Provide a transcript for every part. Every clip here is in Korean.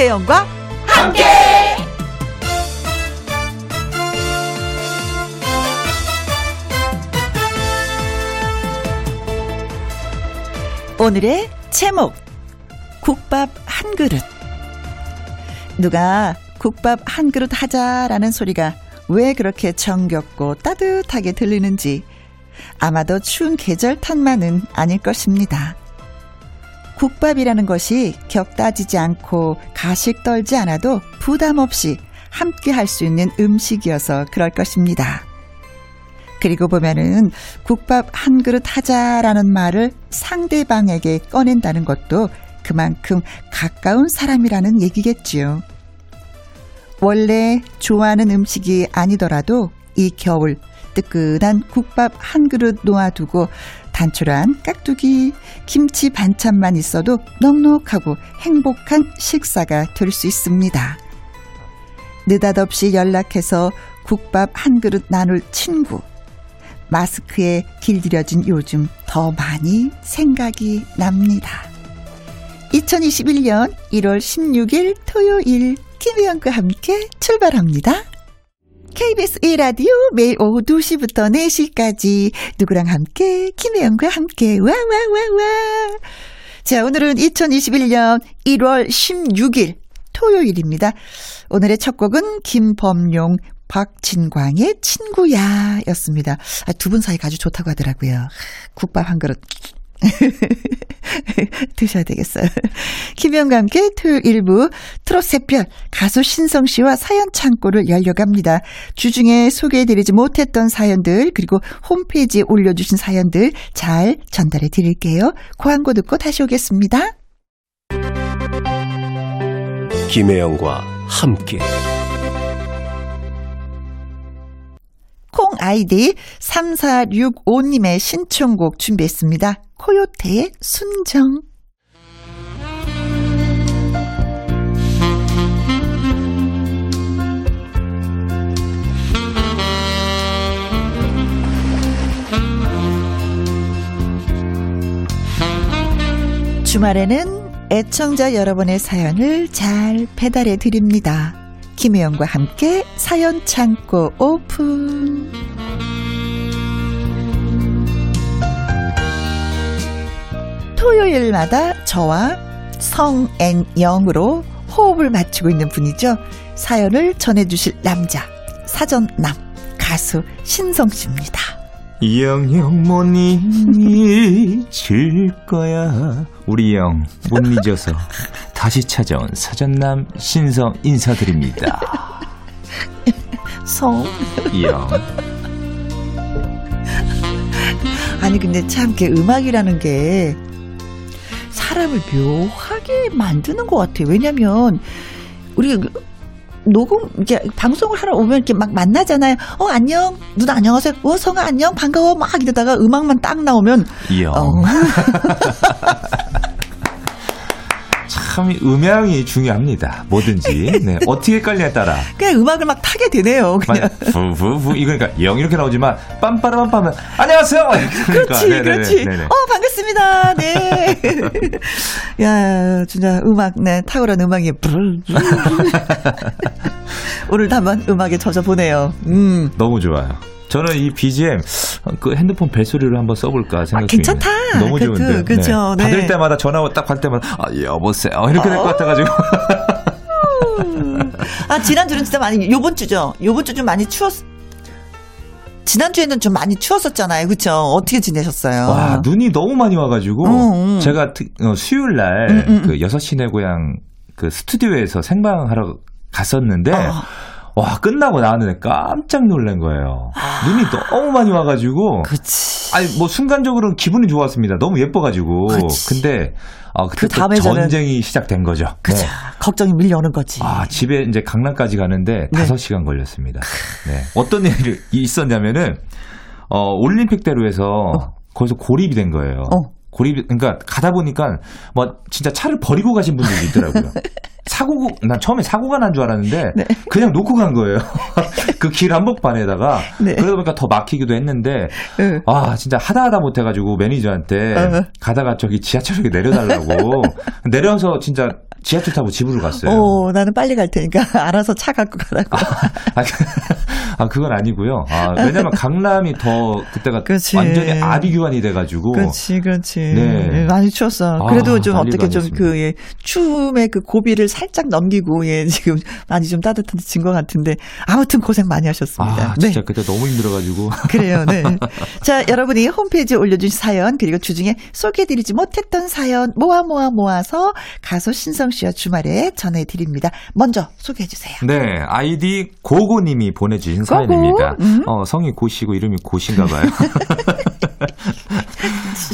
김혜영과 함께. 오늘의 제목 국밥 한 그릇 누가 국밥 한 그릇 하자라는 소리가 왜 그렇게 정겹고 따뜻하게 들리는지 아마도 추운 계절 탓만은 아닐 것입니다. 국밥이라는 것이 격 따지지 않고 가식 떨지 않아도 부담 없이 함께 할 수 있는 음식이어서 그럴 것입니다. 그리고 보면은 국밥 한 그릇 하자라는 말을 상대방에게 꺼낸다는 것도 그만큼 가까운 사람이라는 얘기겠지요. 원래 좋아하는 음식이 아니더라도 이 겨울 뜨끈한 국밥 한 그릇 놓아두고 단촐한 깍두기, 김치 반찬만 있어도 넉넉하고 행복한 식사가 될 수 있습니다. 느닷없이 연락해서 국밥 한 그릇 나눌 친구. 마스크에 길들여진 요즘 더 많이 생각이 납니다. 2021년 1월 16일 토요일 김혜영과 함께 출발합니다. KBS 1라디오 매일 오후 2시부터 4시까지 누구랑 함께 김혜영과 함께 와와와와 자 오늘은 2021년 1월 16일 토요일입니다. 오늘의 첫 곡은 김범용 박진광의 친구야 였습니다. 아, 두 분 사이 아주 좋다고 하더라고요. 국밥 한 그릇 드셔야 되겠어요. 김영과 함께 토요일 일부 트롯 샛별 가수 신성 씨와 사연 창고를 열려갑니다. 주중에 소개해드리지 못했던 사연들 그리고 홈페이지에 올려주신 사연들 잘 전달해 드릴게요. 광고 듣고 다시 오겠습니다. 김혜영과 함께 콩 아이디 3465님의 신청곡 준비했습니다. 코요태의 순정. 주말에는 애청자 여러분의 사연을 잘 배달해 드립니다. 김혜영과 함께 사연 창고 오픈. 토요일마다 저와 성앤영으로 호흡을 맞추고 있는 분이죠. 사연을 전해주실 남자, 사전남, 가수 신성씨입니다. 영영 못 잊을 거야. 우리 영 못 잊어서 다시 찾아온 사전남 신성 인사드립니다. 성. 영. 아니 근데 참 그 음악이라는 게 사람을 묘하게 만드는 것 같아요. 왜냐면 우리 녹음 이제 방송을 하러 오면 이렇게 막 만나잖아요. 어 안녕 누나 안녕하세요. 어 성아 안녕 반가워 막 이러다가 음악만 딱 나오면 영. 어. 참 음향이 중요합니다. 뭐든지. 네. 어떻게 헷갈리냐에 따라. 그냥 음악을 막 타게 되네요. 그냥 부부부 이거니까 영 이렇게 나오지만 빰빠라빰빰은 안녕하세요. 그러니까. 그렇지 네네네, 그렇지. 네네. 어 반갑습니다. 네. 야 진짜 음악 네 탁월한 음악이. 오늘도 한번 음악에 젖어 보네요. 음. 너무 좋아요. 저는 이 BGM 그 핸드폰 벨소리를 한번 써볼까 생각 아. 괜찮다. 너무 그, 좋은데. 그, 그죠. 네. 받을 때마다 전화 딱 받을 때마다 아 여보세요 이렇게 될 것 같아가지고 아 지난주는 진짜 많이 요번 주죠. 요번 주 좀 많이 추웠. 지난주에는 좀 많이 추웠었잖아요. 그쵸? 어떻게 지내셨어요? 와 눈이 너무 많이 와가지고 음, 음. 제가 특- 어, 수요일 날 음, 음, 그 여섯 시내 고향 그 스튜디오에서 생방하러 갔었는데 아. 와 끝나고 나왔는데 깜짝 놀란 거예요. 아. 눈이 너무 많이 와가지고 그치. 아니 뭐 순간적으로는 기분이 좋았습니다. 너무 예뻐가지고. 그치. 근데 아 그때 그또 다음에 전쟁이 시작된 거죠. 그죠. 네. 걱정이 밀려오는 거지. 아 집에 이제 강남까지 가는데 네. 다섯 시간 걸렸습니다. 네. 어떤 일이 있었냐면은 어 올림픽대로에서 거기서 고립이 된 거예요. 어. 고립 그러니까 가다 보니까 뭐 진짜 차를 버리고 가신 분들이 있더라고요. 사고 난 처음에 사고가 난 줄 알았는데 네. 그냥 놓고 간 거예요. 그 길 한복판에다가 네. 그러다 보니까 더 막히기도 했는데 응. 아 진짜 하다 하다 못해가지고 매니저한테 어. 가다가 저기 지하철역에 내려달라고 내려서 진짜 지하철 타고 집으로 갔어요. 어, 나는 빨리 갈 테니까 알아서 차 갖고 가라고. 아, 그, 아 그건 아니고요. 아, 왜냐면 강남이 더 그때가 그치. 완전히 아비규환이 돼가지고. 그렇지, 그렇지. 네. 많이 추웠어. 그래도 아, 좀 어떻게 좀. 그, 예, 추움의 그 고비를 살짝 넘기고, 예, 지금 많이 좀 따뜻해진 것 같은데, 아무튼 고생 많이 하셨습니다. 아, 네. 진짜 그때 너무 힘들어가지고. 그래요, 네. 자, 여러분이 홈페이지에 올려주신 사연, 그리고 주중에 소개해드리지 못했던 사연 모아 모아 모아서 가수 신성 씨와 주말에 전해드립니다. 먼저 소개해 주세요. 네, 아이디 고고님이 보내주신 고고? 사연입니다. 음. 어, 성이 고시고 이름이 고신가 봐요.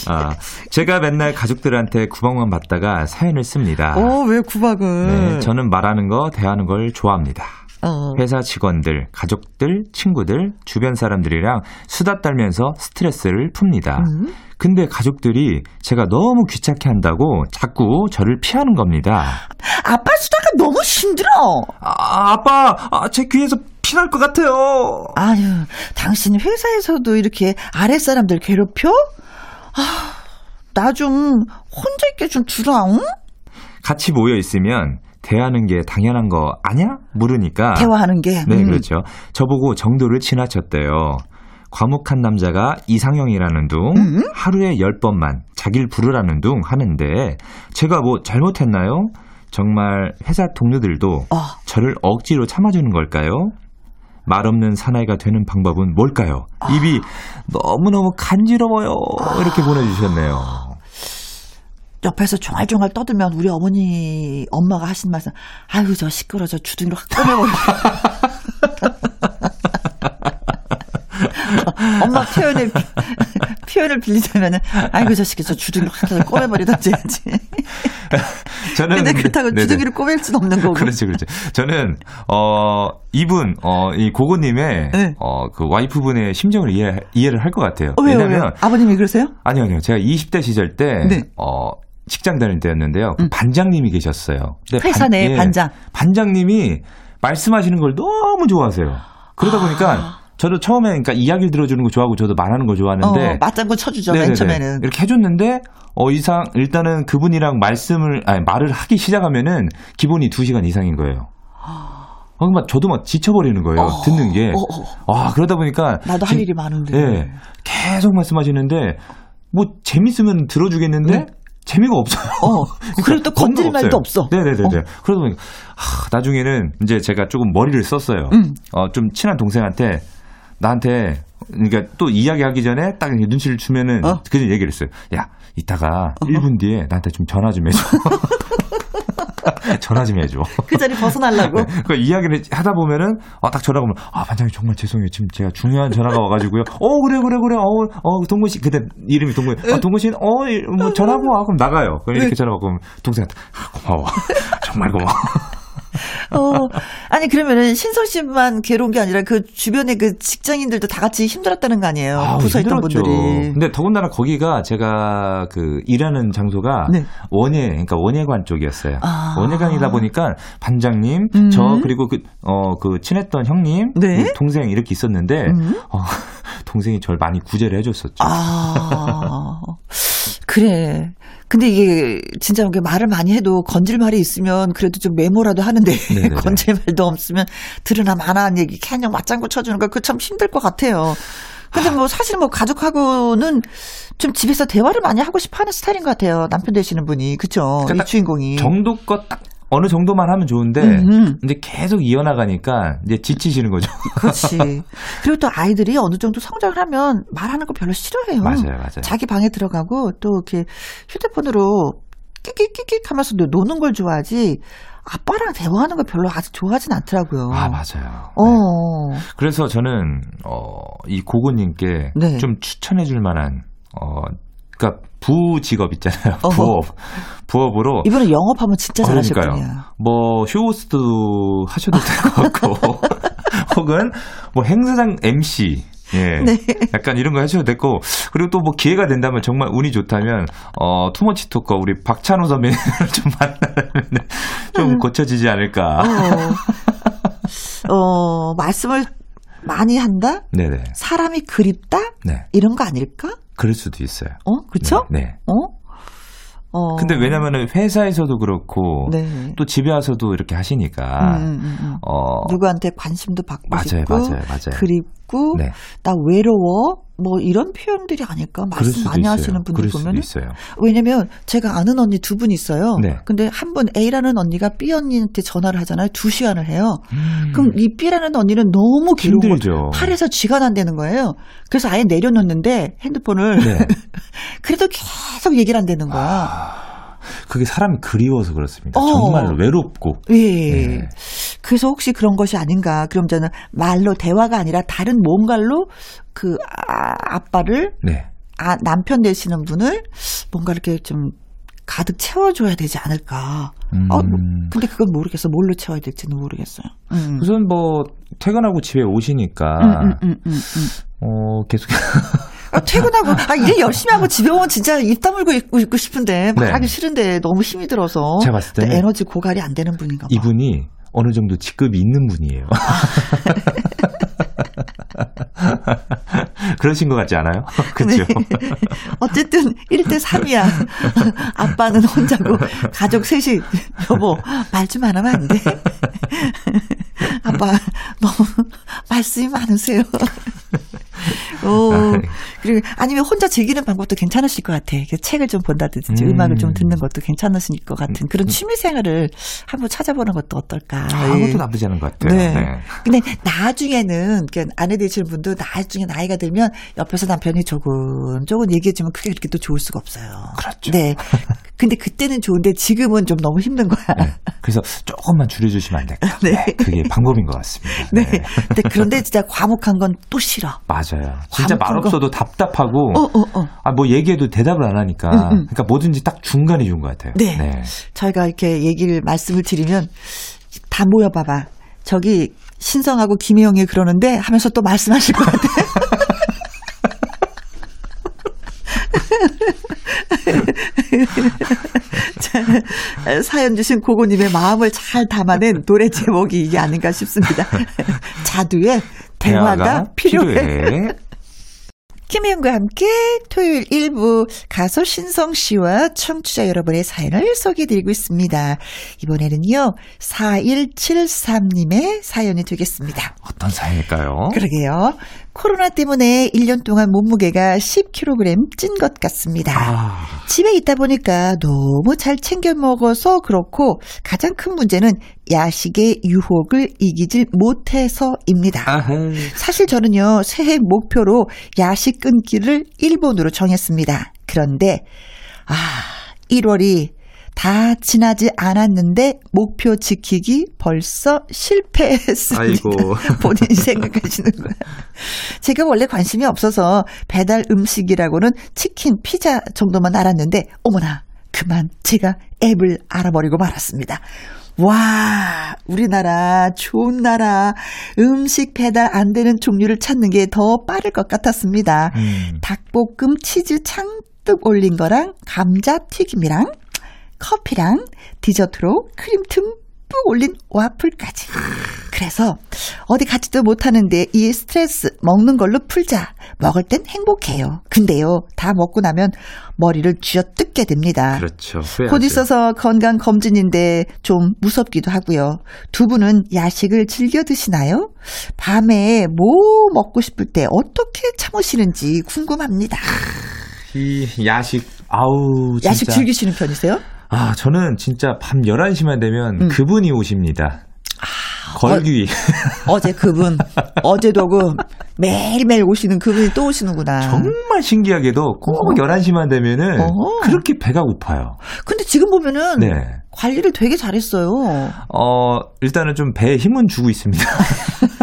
아, 제가 맨날 가족들한테 구박만 받다가 사연을 씁니다. 어, 왜 구박을? 네, 저는 말하는 거, 대하는 걸 좋아합니다. 어. 회사 직원들, 가족들, 친구들, 주변 사람들이랑 수다 떨면서 스트레스를 풉니다. 음. 근데 가족들이 제가 너무 귀찮게 한다고 자꾸 저를 피하는 겁니다. 아빠 수다가 너무 힘들어. 아, 아빠, 아, 제 귀에서 피날 것 같아요. 아유, 당신 회사에서도 이렇게 아랫 사람들 괴롭혀? 아, 나 좀 혼자 있게 좀 주라, 응? 같이 모여 있으면 대하는 게 당연한 거 아냐? 물으니까. 대화하는 게. 네, 음. 그렇죠. 저보고 정도를 지나쳤대요. 과묵한 남자가 이상형이라는 둥, 음? 하루에 열 번만 자기를 부르라는 둥 하는데, 제가 뭐 잘못했나요? 정말 회사 동료들도 어. 저를 억지로 참아주는 걸까요? 말 없는 사나이가 되는 방법은 뭘까요? 입이 너무너무 간지러워요. 이렇게 보내주셨네요. 옆에서 종알종알 떠들면 우리 어머니, 엄마가 하신 말씀, 아유, 저 시끄러, 저 주둥이로 확 꺼내버려. 엄마 표현을, 표현을 빌리자면은, 아이고, 저 새끼, 저 주둥이로 확 꺼내버리던지 해야지. 저는 근데 그렇다고 네네. 주둥이를 꼬맬 순 없는 거고. 그렇죠, 그렇죠. 저는 어 이분 어 이 고고님의 네. 어 그 와이프분의 심정을 이해 이해를 할 것 같아요. 어, 왜요, 왜냐면 왜요? 아버님이 그러세요? 아니요, 아니요. 제가 20대 시절 때 네. 어. 직장 다닐 때였는데요. 그 반장님이 계셨어요. 회사 내 예, 반장. 반장님이 말씀하시는 걸 너무 좋아하세요. 그러다 아. 보니까 저도 처음에 그러니까 이야기를 들어주는 거 좋아하고 저도 말하는 거 좋아하는데 어, 맞장구 쳐주죠, 맨 네네네. 처음에는. 이렇게 해줬는데 어 이상 일단은 그분이랑 말씀을 아니 말을 하기 시작하면은 기본이 2 시간 이상인 거예요. 어, 막 저도 막 지쳐버리는 거예요. 어, 듣는 게. 어, 어. 아 그러다 보니까 나도 할 지- 일이 많은데. 예, 계속 말씀하시는데 뭐 재밌으면 들어주겠는데 네. 재미가 없어요. 어, 그리고 또 건질 없어요. 없어. 네네네. 어. 그러다 보니까 하, 나중에는 이제 제가 조금 머리를 썼어요. 음. 어, 좀 친한 동생한테 나한테 그러니까 또 이야기하기 전에 딱 눈치를 주면은 어. 그 얘기를 했어요. 야 이따가 1분 뒤에 나한테 좀 전화 좀 해줘. 전화 좀 해줘. 그 자리 벗어나려고. 그 이야기를 하다 보면은 아, 딱 전화가 오면 아 반장님 정말 죄송해요 지금 제가 중요한 전화가 와가지고요. 어 그래 그래 그래 어 어 동근 씨 그때 이름이 동근 아, 동근 씨어뭐 전화고 와 그럼 나가요. 그럼 이렇게 전화 받고 동생한테 아, 고마워 정말 고마워. 어, 아니, 그러면은 신성 씨만 괴로운 게 아니라 그 주변에 그 직장인들도 다 같이 힘들었다는 거 아니에요? 아우, 부서 있던. 분들이. 근데 더군다나 거기가 제가 그 일하는 장소가 네. 원예, 그러니까 원예관 쪽이었어요. 아. 원예관이다 보니까 반장님, 음. 저 그리고 그, 어, 그 친했던 형님, 네. 그 동생 이렇게 있었는데, 음. 어, 동생이 저를 많이 구제를 해줬었죠. 아, 그래. 근데 이게 진짜 이게 말을 많이 해도 건질 말이 있으면 그래도 좀 메모라도 하는데 네네네. 건질 말도 없으면 들으나 마나 한 얘기 그냥 맞장구 쳐주는 거그참 힘들 것 같아요. 근데 뭐 사실 뭐 가족하고는 좀 집에서 대화를 많이 하고 싶어 하는 스타일인 것 같아요. 남편 되시는 분이. 그쵸? 그러니까 이딱 주인공이. 정도껏 딱 어느 정도만 하면 좋은데, 음. 이제 계속 이어나가니까 이제 지치시는 거죠. 그렇지. 그리고 또 아이들이 어느 정도 성장을 하면 말하는 거 별로 싫어해요. 맞아요, 맞아요. 자기 방에 들어가고 또 이렇게 휴대폰으로 끼끼끼끼 하면서 노는 걸 좋아하지 아빠랑 대화하는 거 별로 아직 좋아하진 않더라고요. 아, 맞아요. 어. 그래서 저는 어, 이 고고님께 네. 좀 추천해줄 만한 어, 그러니까 부직업 있잖아요. 어허. 부업, 부업으로. 이분은 영업하면 진짜 잘하실 그러니까요. 분이야. 뭐 쇼호스트도 하셔도 될 것 같고, 혹은 뭐 행사장 MC. 예. 네. 약간 이런 거 하셔도 됐고, 그리고 또 뭐 기회가 된다면 정말 운이 좋다면, 어, 투머치 토커 우리 박찬호 선배님을 좀 만나면 좀 고쳐지지 않을까. 어. 어, 말씀을 많이 한다? 네네. 사람이 그립다? 네. 이런 거 아닐까? 그럴 수도 있어요. 어, 그쵸? 네. 네. 어? 어. 근데 왜냐면은 회사에서도 그렇고 네. 또 집에 와서도 이렇게 하시니까 음, 음, 음. 어 누구한테 관심도 받고 맞아요, 싶고 맞아요, 맞아요. 그립고 네. 나 외로워 뭐 이런 표현들이 아닐까 말씀 많이 있어요. 하시는 분들 그럴 수도 보면은 있어요. 왜냐면 제가 아는 언니 두 분 있어요. 네. 근데 한 분 A라는 언니가 B 언니한테 전화를 하잖아요. 두 시간을 해요. 음. 그럼 이 B라는 언니는 너무 거예요. 힘들죠. 팔에서 쥐가 난다는 거예요. 그래서 아예 내려놓는데 핸드폰을 네. 그래도 계속 얘기를 안 되는 거야. 그게 사람이 그리워서 그렇습니다. 어. 정말로 외롭고. 예. 네. 그래서 혹시 그런 것이 아닌가. 그럼 저는 말로 대화가 아니라 다른 뭔가로 그 아, 아빠를 네. 아, 남편 되시는 분을 뭔가 이렇게 좀 가득 채워줘야 되지 않을까. 음. 어, 근데 그건 모르겠어. 뭘로 채워야 될지는 모르겠어요. 음. 우선 뭐 퇴근하고 집에 오시니까 음, 음, 음, 음, 음. 어 계속 아, 퇴근하고, 아, 일 열심히 하고 집에 오면 진짜 입 다물고 있고, 있고 싶은데, 네. 말하기 싫은데 너무 힘이 들어서. 제가 봤을 때는 에너지 고갈이 안 되는 분인가 봐. 이분이 어느 정도 직급이 있는 분이에요. 그러신 것 같지 않아요? 그렇죠. 네. 어쨌든 1대 3이야. 아빠는 혼자고 가족 셋이 여보 말 좀 안 하면 안 돼? 아빠 너무 말씀이 많으세요. 오, 그리고 아니면 혼자 즐기는 방법도 괜찮으실 것 같아. 그 책을 좀 본다든지 음. 음. 악을 좀 듣는 것도 괜찮으실 것 같은 그런 취미 생활을 한번 찾아보는 것도 어떨까. 아, 그것도 나쁘지 않은 것 같아요. 네. 네. 근데 나중에는 그 아내 되실 분도 나중에 나이가 들면 옆에서 남편이 조금 조금 얘기해주면 그게 그렇게 또 좋을 수가 없어요. 그렇죠. 네. 근데 그때는 좋은데 지금은 좀 너무 힘든 거야. 네. 그래서 조금만 줄여주시면 안 될까? 네. 그게 방법인 것 같습니다. 네. 근데 그런데 진짜 과묵한 건 또 싫어. 맞아요. 진짜 과묵한 말 없어도 답답하고 어, 어, 어. 아, 뭐 얘기해도 대답을 안 하니까 음, 음. 그러니까 뭐든지 딱 중간이 좋은 것 같아요. 네. 저희가 이렇게 얘기를 말씀을 드리면 다 모여봐봐. 저기 신성하고 김혜영이 그러는데 하면서 또 말씀하실 것 같아. 자, 사연 주신 고고님의 마음을 잘 담아낸 노래 제목이 이게 아닌가 싶습니다. 자두의 대화가, 필요해. 김혜영과 함께 토요일 1부 가수 신성 씨와 청취자 여러분의 사연을 소개해드리고 있습니다. 이번에는요, 4173님의 사연이 되겠습니다. 어떤 사연일까요? 그러게요. 코로나 때문에 1년 동안 몸무게가 10kg 찐 것 같습니다. 아, 집에 있다 보니까 너무 잘 챙겨 먹어서 그렇고 가장 큰 문제는 야식의 유혹을 이기질 못해서입니다. 아하. 사실 저는요, 새해 목표로 야식 끊기를 일본으로 정했습니다. 그런데, 아, 1월이 다 지나지 않았는데, 목표 지키기 벌써 실패했습니다. 아이고. 본인이 생각하시는 거야. 제가 원래 관심이 없어서 배달 음식이라고는 치킨, 피자 정도만 알았는데, 어머나, 그만 제가 앱을 알아버리고 말았습니다. 와, 우리나라 좋은 나라. 음식 배달 안 되는 종류를 찾는 게 더 빠를 것 같았습니다. 음. 닭볶음 치즈 창 뜩 올린 거랑 감자 튀김이랑 커피랑 디저트로 크림 듬뿍 올린 와플까지. 그래서 어디 가지도 못하는데 이 스트레스 먹는 걸로 풀자. 먹을 땐 행복해요. 근데요, 다 먹고 나면 머리를 쥐어뜯게 됩니다. 그렇죠. 곧 있어서 건강 검진인데 좀 무섭기도 하고요. 두 분은 야식을 즐겨 드시나요? 밤에 뭐 먹고 싶을 때 어떻게 참으시는지 궁금합니다. 이 야식 아우 진짜. 야식 즐기시는 편이세요? 아, 저는 진짜 밤 11시만 되면 음. 그분이 오십니다. 아, 걸귀. 어제 그분, 어제도 그 매일매일 오시는 그분이 또 오시는구나. 정말 신기하게도 꼭 어. 11시만 되면은 어허. 그렇게 배가 고파요. 근데 지금 보면은 네. 관리를 되게 잘했어요. 어, 일단은 좀 배에 힘은 주고 있습니다.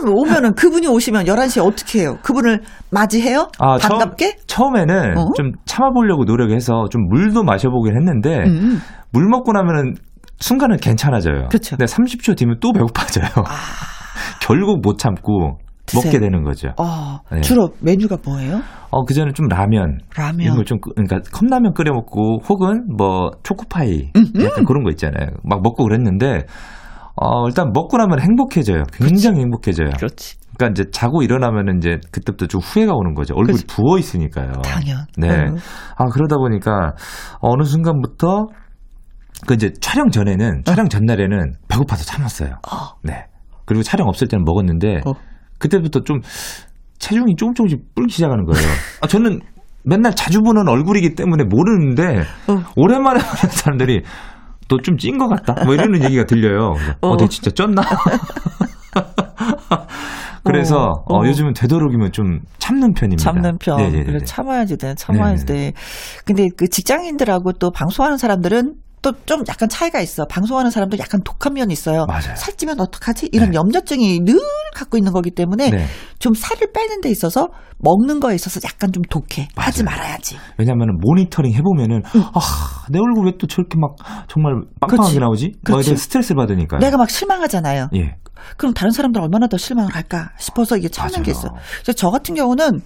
그럼 오면은 그분이 오시면 11시에 어떻게 해요? 그분을 맞이해요? 아, 처음- 반갑게? 처음 에는 어? 좀 참아보려고 노력해서 좀 물도 마셔보긴 했는데 음. 물 먹고 나면은 순간은 괜찮아져요. 그쵸. 근데 30초 뒤면 또 배고파져요. 결국 못 참고 드세요. 먹게 되는 거죠. 어, 네. 주로 메뉴가 뭐예요? 어, 그전에 좀 라면. 라면. 이런 걸 좀, 끄- 그러니까 컵라면 끓여 먹고 혹은 뭐 초코파이. 약간 그런 거 있잖아요. 막 먹고 그랬는데, 어, 일단 먹고 나면 행복해져요. 굉장히 행복해져요. 그렇지. 그러니까 이제 자고 일어나면은 이제 그때부터 좀 후회가 오는 거죠. 얼굴이. 부어 있으니까요. 당연. 네. 어. 아 그러다 보니까 어느 순간부터 그 이제 촬영 전에는 촬영 전날에는 배고파서 참았어요. 어. 네. 그리고 촬영 없을 때는 먹었는데 어. 그때부터 좀 체중이 조금 조금씩 불기 시작하는 거예요. 아 저는 맨날 자주 보는 얼굴이기 때문에 모르는데 어. 오랜만에 보는 사람들이 너 좀 찐 것 같다. 뭐 이러는 얘기가 들려요. 어, 어. 내가 진짜 쪘나? 그래서 어, 어, 어. 요즘은 되도록이면 좀 참는 편입니다. 참는 편. 네네네. 그래 참아야지 돼. 참아야지 돼. 근데 그 직장인들하고 또 방송하는 사람들은 또 좀 약간 차이가 있어. 방송하는 사람도 약간 독한 면이 있어요. 맞아요. 살찌면 어떡하지? 이런 네. 염려증이 늘 갖고 있는 거기 때문에 네. 좀 살을 빼는 데 있어서 먹는 거에 있어서 약간 좀 독해. 하지 맞아요. 말아야지. 왜냐면은 모니터링 해보면은 아내 얼굴 왜 또 저렇게 막 정말 빵빵하게 그치. 나오지? 뭐 그치. 이런 스트레스 받으니까요. 내가 막 실망하잖아요. 예 그럼 다른 사람들 얼마나 더 실망을 할까 싶어서 이게 참는 게 맞아요. 있어. 그래서 저 같은 경우는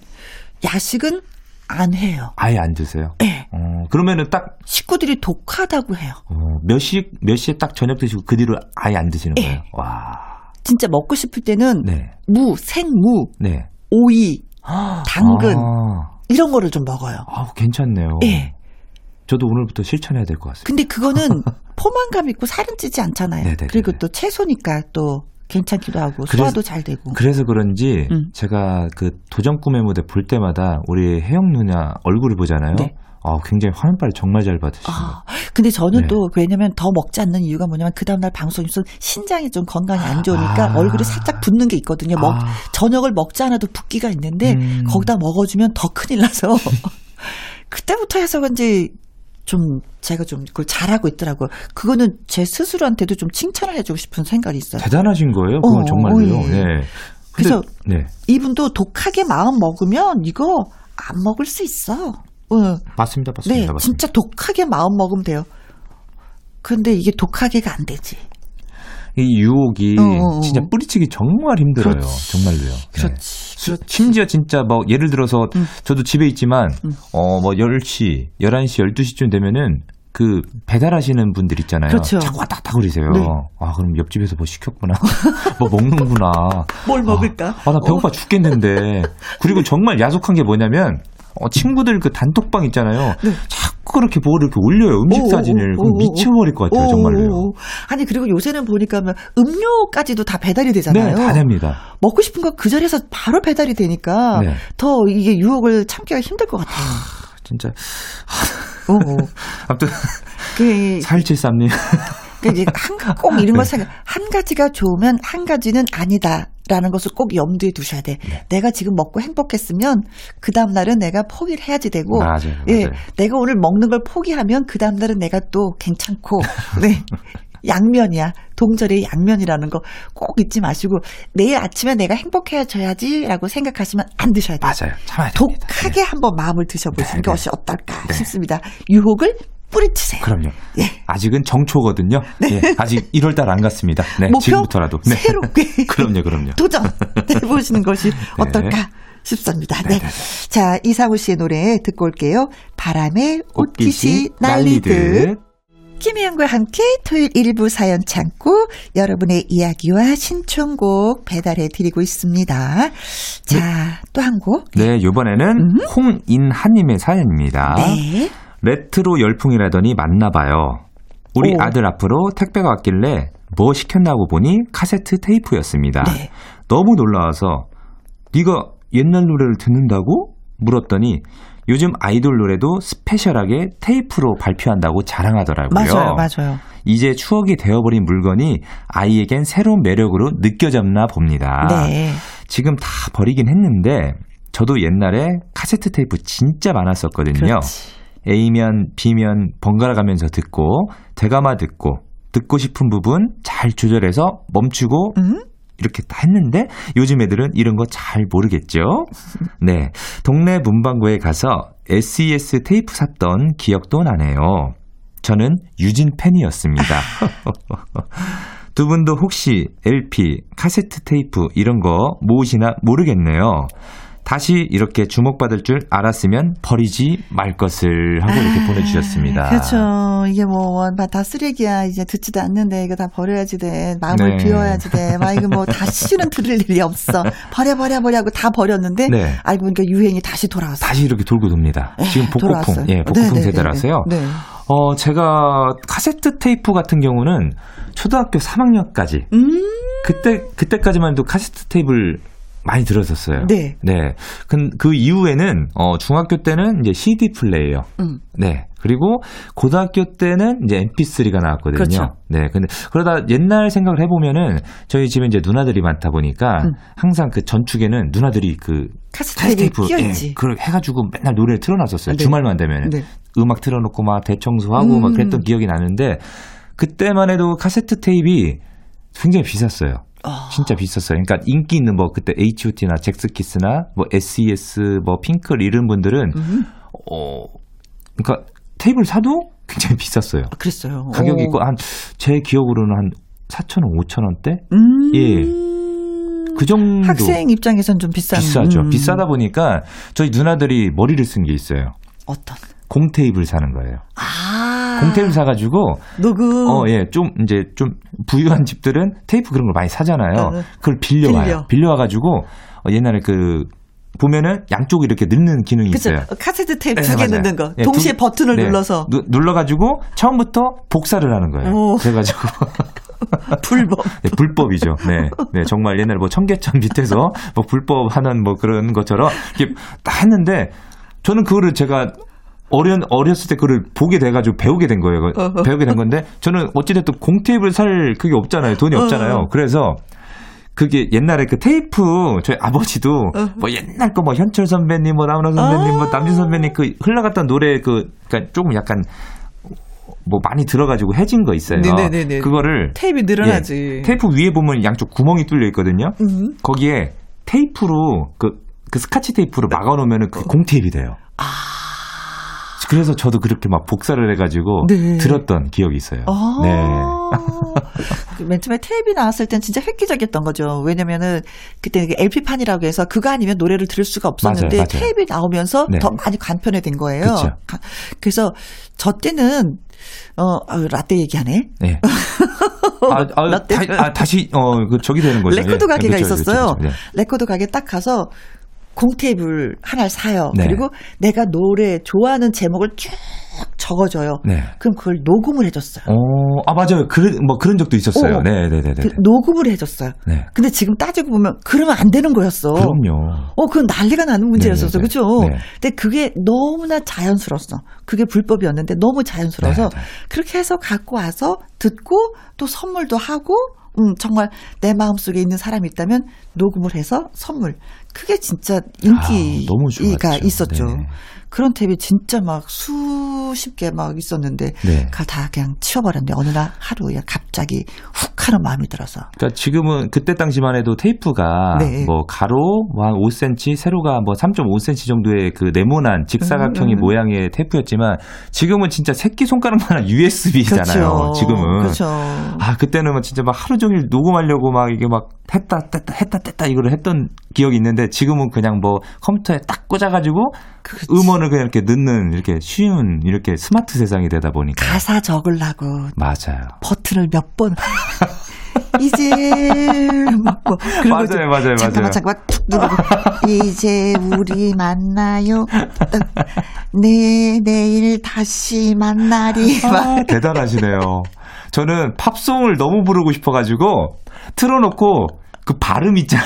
야식은 안 해요. 아예 안 드세요. 예. 어 그러면은 딱 식구들이 독하다고 해요. 어, 몇 시, 몇 시에 딱 저녁 드시고 그 뒤로 아예 안 드시는 거예요? 예. 와. 진짜 먹고 싶을 때는 네. 무, 생무, 네. 오이, 당근 아, 이런 거를 좀 먹어요. 아우, 괜찮네요. 예. 저도 오늘부터 실천해야 될 것 같습니다. 근데 그거는 포만감 있고 살은 찌지 않잖아요. 네네네네. 그리고 또 채소니까 또 괜찮기도 하고 그래서- 소화도 잘 되고. 그래서 그런지 음. 제가 그 도전 꿈의 무대 볼 때마다 우리 혜영 누나 얼굴을 보잖아요. 네. 아, 굉장히 화면빨 정말 잘 받으시고. 아, 근데 저는 네. 또 왜냐면 더 먹지 않는 이유가 뭐냐면 그 다음날 방송이 있으면 신장이 좀 건강이 안 좋으니까 아. 얼굴이 살짝 붓는 게 있거든요. 먹, 아. 저녁을 먹지 않아도 붓기가 있는데 음. 거기다 먹어주면 더 큰일 나서 그때부터 해서 그런지 좀 제가 좀 그걸 잘하고 있더라고요. 그거는 제 스스로한테도 좀 칭찬을 해주고 싶은 생각이 있어요. 대단하신 거예요. 그건 어, 정말로요. 어, 예. 네. 그래서 네. 이분도 독하게 마음 먹으면 이거 안 먹을 수 있어. 어. 맞습니다. 맞습니다. 네, 맞습니다. 진짜 독하게 마음 먹으면 돼요. 근데 이게 독하게가 안 되지. 이 유혹이 어, 어, 어. 진짜 뿌리치기 정말 힘들어요. 그렇지. 정말로요. 네. 그렇지. 수- 그렇지. 심지어 진짜 뭐 예를 들어서 음. 저도 집에 있지만 음. 어뭐 10시, 11시, 12시쯤 되면은 그 배달하시는 분들 있잖아요. 그렇죠. 자꾸 왔다 갔다 그러세요. 네. 아, 그럼 옆집에서 뭐 시켰구나. 뭐 먹는구나. 뭘 먹을까? 아, 나 배고파 죽겠는데. 그리고 정말 야속한 게 뭐냐면 어, 친구들 그 단톡방 있잖아요. 네. 그렇게 뭐 이렇게 올려요. 음식 오, 사진을. 오, 그럼 오, 미쳐버릴 것 같아요. 오. 아니 그리고 요새는 보니까 뭐 음료까지도 다 배달이 되잖아요. 네, 다 됩니다. 먹고 싶은 거 그 자리에서 바로 배달이 되니까 네. 더 이게 유혹을 참기가 힘들 것 같아요. 진짜. 오, 오. 아무튼, 그, 4173님. 그 이제 한, 꼭 이런 걸 생각, 한 가지가 좋으면 한 가지는 아니다. 라는 것을 꼭 염두에 두셔야 돼. 네. 내가 지금 먹고 행복했으면 그 다음 날은 내가 포기를 해야지 되고. 맞아요, 예. 맞아요. 내가 오늘 먹는 걸 포기하면 그 다음 날은 내가 또 괜찮고. 네. 양면이야. 동절의 양면이라는 거 꼭 잊지 마시고 내일 아침에 내가 행복해져야지라고 생각하시면 안 드셔야 돼요. 맞아요. 참아야 됩니다. 독하게 한번 마음을 드셔보시는 네, 것이 어떨까 싶습니다. 유혹을 뿌리치세요. 그럼요. 예. 아직은 정초거든요. 예, 아직 1월달 안 갔습니다. 네, 지금부터라도. 네. 새롭게 그럼요, 그럼요. 도전해보시는 것이 어떨까 싶습니다. 네. 네, 네, 자, 이상우 씨의 노래 듣고 올게요. 바람에 옷깃이 날리듯. 날리듯. 김혜영과 함께 토요일 일부 사연 창고 여러분의 이야기와 신청곡 배달해 드리고 있습니다. 자, 또한 곡. 네, 요번에는 홍인하님의 사연입니다. 네. 레트로 열풍이라더니 맞나 봐요. 우리 오. 아들 앞으로 택배가 왔길래 뭐 시켰나고 보니 카세트 테이프였습니다. 네. 너무 놀라워서 네가 옛날 노래를 듣는다고 물었더니 요즘 아이돌 노래도 special하게 테이프로 발표한다고 자랑하더라고요. 맞아요, 맞아요. 이제 추억이 되어버린 물건이 아이에겐 새로운 매력으로 느껴졌나 봅니다. 네. 지금 다 버리긴 했는데 저도 옛날에 카세트 테이프 진짜 많았었거든요. 그렇지. A면 B면 번갈아 가면서 듣고 되감아 듣고 듣고 싶은 부분 잘 조절해서 멈추고 음? 이렇게 다 했는데 요즘 애들은 이런 거 잘 모르겠죠. 네. 동네 문방구에 가서 SES 테이프 샀던 기억도 나네요. 저는 유진 팬이었습니다. 두 분도 혹시 LP, 카세트 테이프 이런 거 모으시나 모르겠네요. 다시 이렇게 주목받을 줄 알았으면 버리지 말 것을 하고 이렇게 아, 보내주셨습니다. 그렇죠. 이게 뭐, 다 쓰레기야. 이제 듣지도 않는데, 이거 다 버려야지 돼. 마음을 네. 비워야지 돼. 막 이거 뭐, 다시는 들을 일이 없어. 버려, 버려, 버려 하고 다 버렸는데, 네. 알고 보니까 유행이 다시 돌아왔어. 다시 이렇게 돌고 돕니다. 지금 복고풍, 돌아왔어요. 예, 복고풍 네, 네, 세대라서요. 네, 네. 어, 제가 카세트 테이프 같은 경우는 초등학교 3학년까지 음, 그때 그때까지만 해도 카세트 테이프를 많이 들었었어요. 네. 네. 그, 그 이후에는 어 중학교 때는 이제 CD 플레이어. 음. 네. 그리고 고등학교 때는 이제 MP3가 나왔거든요. 그렇죠. 네. 근데 그러다 옛날 생각을 해 보면은 저희 집에 이제 누나들이 많다 보니까 음. 항상 그 전축에는 누나들이 그 테이프 테이프 끼어있지. 예, 그걸 해가지고 맨날 노래를 틀어놨었어요. 네. 주말만 되면 네. 음악 틀어놓고 막 대청소하고 막 음. 그랬던 기억이 나는데 그때만 해도 카세트 테이프가 굉장히 비쌌어요. 아. 진짜 비쌌어요. 그러니까 인기 있는 뭐 그때 H.O.T나 잭스키스나 뭐 S.E.S. 뭐 핑클 이런 분들은 음, 어 그러니까 테이프를 사도 굉장히 비쌌어요. 아, 그랬어요. 가격이 오. 있고 한 제 기억으로는 한 4천 원, 5천 원대 음. 예. 그 정도 학생 입장에선 좀 비싼. 비싸죠. 음. 비싸다 보니까 저희 누나들이 머리를 쓴 게 있어요. 어떤? 공 테이프를 사는 거예요. 아. 공 테이프 사가지고 녹음. 어, 예, 좀, 이제, 좀, 부유한 집들은 테이프 그런 걸 많이 사잖아요. 어, 어. 그걸 빌려와요. 빌려. 빌려 와가지고, 어, 옛날에 그, 보면은 양쪽 이렇게 넣는 기능이 그쵸. 있어요. 카세트 테이프 네, 두개 맞아요. 넣는 거. 예, 동시에 두- 버튼을 네. 눌러서. 누- 눌러가지고, 처음부터 복사를 하는 거예요. 오. 그래가지고, 불법. 네, 불법이죠. 네. 네, 정말 옛날에 뭐 청계천 밑에서 뭐 불법 하는 뭐 그런 것처럼 이렇게 딱 했는데, 저는 그거를 제가 어린, 어렸을 때 그걸 보게 돼가지고 배우게 된 거예요. 어허. 배우게 된 건데, 저는 어찌됐든 공테이프를 살 그게 없잖아요. 돈이 없잖아요. 어허. 그래서, 그게 옛날에 그 테이프, 저희 아버지도 어허. 뭐 옛날 거 뭐 현철 선배님, 뭐 나훈아 선배님, 아. 뭐 남진 선배님 그 흘러갔던 노래 그, 그니까 조금 약간 뭐 많이 들어가지고 해진 거 있어요. 네네네네. 그거를 테이프 늘어나지. 예, 테이프 위에 보면 양쪽 구멍이 뚫려 있거든요. 음. 거기에 테이프로 그, 그 스카치 테이프로 막아놓으면 그 공테이프이 돼요. 아. 그래서 저도 그렇게 막 복사를 해가지고 네. 들었던 기억이 있어요. 아. 네. 그맨 처음에 테이프 나왔을 땐 진짜 획기적이었던 거죠. 왜냐면은 그때 LP판이라고 해서 그거 아니면 노래를 들을 수가 없었는데 맞아요, 맞아요. 테이프 나오면서 네. 더 많이 간편해진 거예요. 그쵸. 가- 그래서 저 때는 어 아유, 라떼 얘기하네. 네. 아, 아, 라떼. 다, 아, 다시, 어, 그 저기 되는 거죠. 레코드 예. 가게가 그렇죠, 있었어요. 그렇죠, 그렇죠. 레코드 가게 딱 가서 공테이프를 하나를 사요. 네. 그리고 내가 노래 좋아하는 제목을 쭉 적어줘요. 네. 그럼 그걸 녹음을 해줬어요. 어, 아, 맞아요. 그런, 뭐 그런 적도 있었어요. 어. 네네 네네. 그 녹음을 해줬어요. 네. 근데 지금 따지고 보면 그러면 안 되는 거였어. 그럼요. 어, 그건 난리가 나는 문제였었어. 네네네. 그죠? 네. 근데 그게 너무나 자연스러웠어. 그게 불법이었는데 너무 자연스러워서 네, 네. 그렇게 해서 갖고 와서 듣고 또 선물도 하고 음, 정말 내 마음속에 있는 사람이 있다면 녹음을 해서 선물. 그게 진짜 아, 인기가 좋았죠. 있었죠. 네네. 그런 탭이 진짜 막 수십 개 막 있었는데 네. 그걸 다 그냥 치워버렸는데 어느 날 하루에 갑자기 훅 하는 마음이 들어서 그러니까 지금은 그때 당시만 해도 테이프가 네. 뭐 가로 뭐 한 5cm, 세로가 뭐 3.5cm 정도의 그 네모난 직사각형의 음, 음. 모양의 테이프였지만 지금은 진짜 새끼 손가락만한 USB잖아요. 그렇죠. 지금은. 그렇죠. 아 그때는 막 진짜 막 하루 종일 녹음하려고 막 이게 막 했다 뗐다 했다 뗐다 이거를 했던 기억이 있는데 지금은 그냥 뭐 컴퓨터에 딱 꽂아가지고 그렇지. 음원을 그냥 이렇게 넣는 이렇게 쉬운 이렇게 스마트 세상이 되다 보니까 가사 적으려고 맞아요. 버튼을 몇 번. 이제 막고 맞아요, 맞아요, 잠깐만 맞아요. 잠깐만 툭 누르고 이제 우리 만나요. 네 내일 다시 만나리. 막 아, 대단하시네요. 저는 팝송을 너무 부르고 싶어가지고 틀어놓고 그 발음 있잖아요.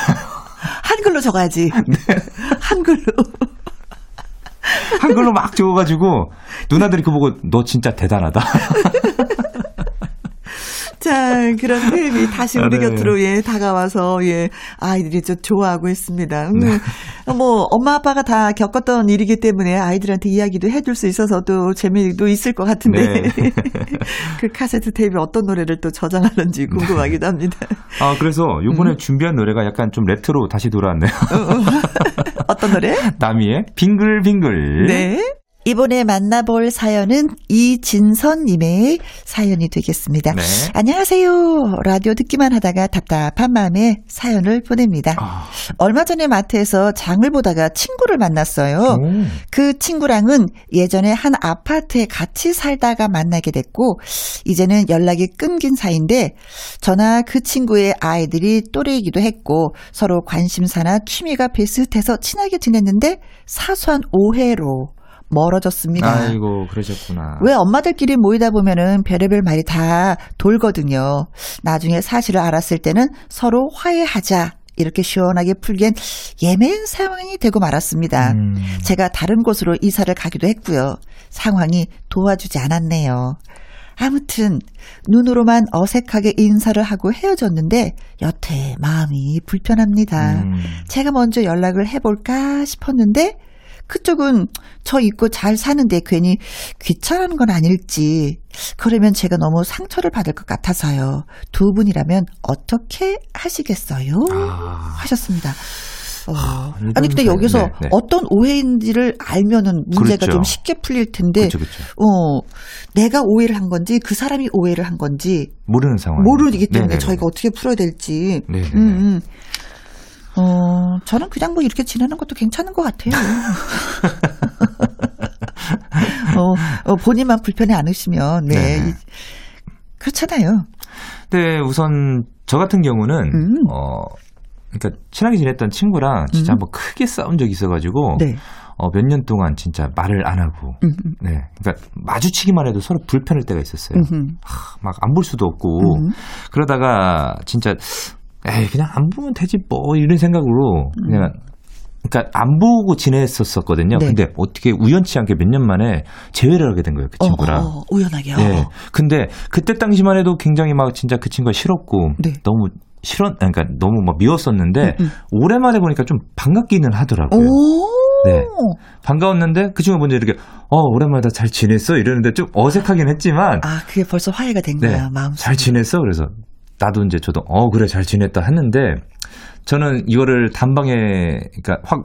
한글로 적어야지. 네. 한글로. 한글로 막 적어가지고 누나들이 그거 보고 너 진짜 대단하다. 자, 그런 탭이 다시 우리 네. 곁으로 예 다가와서 예 아이들이 좀 좋아하고 있습니다. 음, 네. 뭐 엄마 아빠가 다 겪었던 일이기 때문에 아이들한테 이야기도 해줄 수 있어서 또 재미도 있을 것 같은데 네. 그 카세트 테이프에 어떤 노래를 또 저장하는지 궁금하기도 합니다. 아 그래서 요번에 음. 준비한 노래가 약간 좀 레트로 다시 돌아왔네요. 어떤 노래? 나미의 빙글빙글. 네. 이번에 만나볼 사연은 이진선님의 사연이 되겠습니다. 네. 안녕하세요. 라디오 듣기만 하다가 답답한 마음에 사연을 보냅니다. 아. 얼마 전에 마트에서 장을 보다가 친구를 만났어요. 오. 그 친구랑은 예전에 한 아파트에 같이 살다가 만나게 됐고, 이제는 연락이 끊긴 사이인데, 저나 그 친구의 아이들이 또래이기도 했고, 서로 관심사나 취미가 비슷해서 친하게 지냈는데, 사소한 오해로 멀어졌습니다. 아이고 그러셨구나. 왜 엄마들끼리 모이다 보면은 별의별 말이 다 돌거든요. 나중에 사실을 알았을 때는 서로 화해하자. 이렇게 시원하게 풀기엔 예매한 상황이 되고 말았습니다. 음. 제가 다른 곳으로 이사를 가기도 했고요. 상황이 도와주지 않았네요. 아무튼 눈으로만 어색하게 인사를 하고 헤어졌는데 여태 마음이 불편합니다. 음. 제가 먼저 연락을 해볼까 싶었는데 그쪽은 저 잊고 잘 사는데 괜히 귀찮은 건 아닐지 그러면 제가 너무 상처를 받을 것 같아서요. 두 분이라면 어떻게 하시겠어요? 아. 하셨습니다. 어. 이런 아니 근데 여기서 네, 네. 어떤 오해인지를 알면은 문제가 그렇죠. 좀 쉽게 풀릴 텐데 그렇죠, 그렇죠. 어 내가 오해를 한 건지 그 사람이 오해를 한 건지 모르는 상황. 모르기 때문에 네네네. 저희가 어떻게 풀어야 될지. 네네네. 음, 음. 어, 저는 그냥 뭐 이렇게 지내는 것도 괜찮은 것 같아요. 어, 어, 본인만 불편해 않으시면, 네. 네네. 이- 그렇잖아요. 근데 우선 저 같은 경우는 음. 어 그러니까 친하게 지냈던 친구랑 진짜 음. 한번 크게 싸운 적이 있어가지고 네. 어, 몇 년 동안 진짜 말을 안 하고 음, 음, 네 그러니까 마주치기만 해도 서로 불편할 때가 있었어요. 음, 막안 볼 수도 없고 음. 그러다가 진짜 에이 그냥 안 보면 되지 뭐 이런 생각으로 그냥 그러니까 안 보고 지냈었었거든요. 네. 근데 어떻게 우연치 않게 몇 년 만에 재회를 하게 된 거예요 그 어, 친구랑. 어, 어, 우연하게요. 네. 근데 그때 당시만 해도 굉장히 막 진짜 그 친구가 싫었고 네. 너무 싫었 그러니까 너무 막 미웠었는데 음, 음. 오랜만에 보니까 좀 반갑기는 하더라고요. 오. 네. 반가웠는데 그 친구가 먼저 이렇게 어 오랜만에 잘 지냈어 이러는데 좀 어색하긴 했지만 아, 그게 벌써 화해가 된 네. 거야, 마음. 잘 지냈어 그래서 나도 이제 저도 어 그래 잘 지냈다 했는데 저는 이거를 단방에 그러니까 확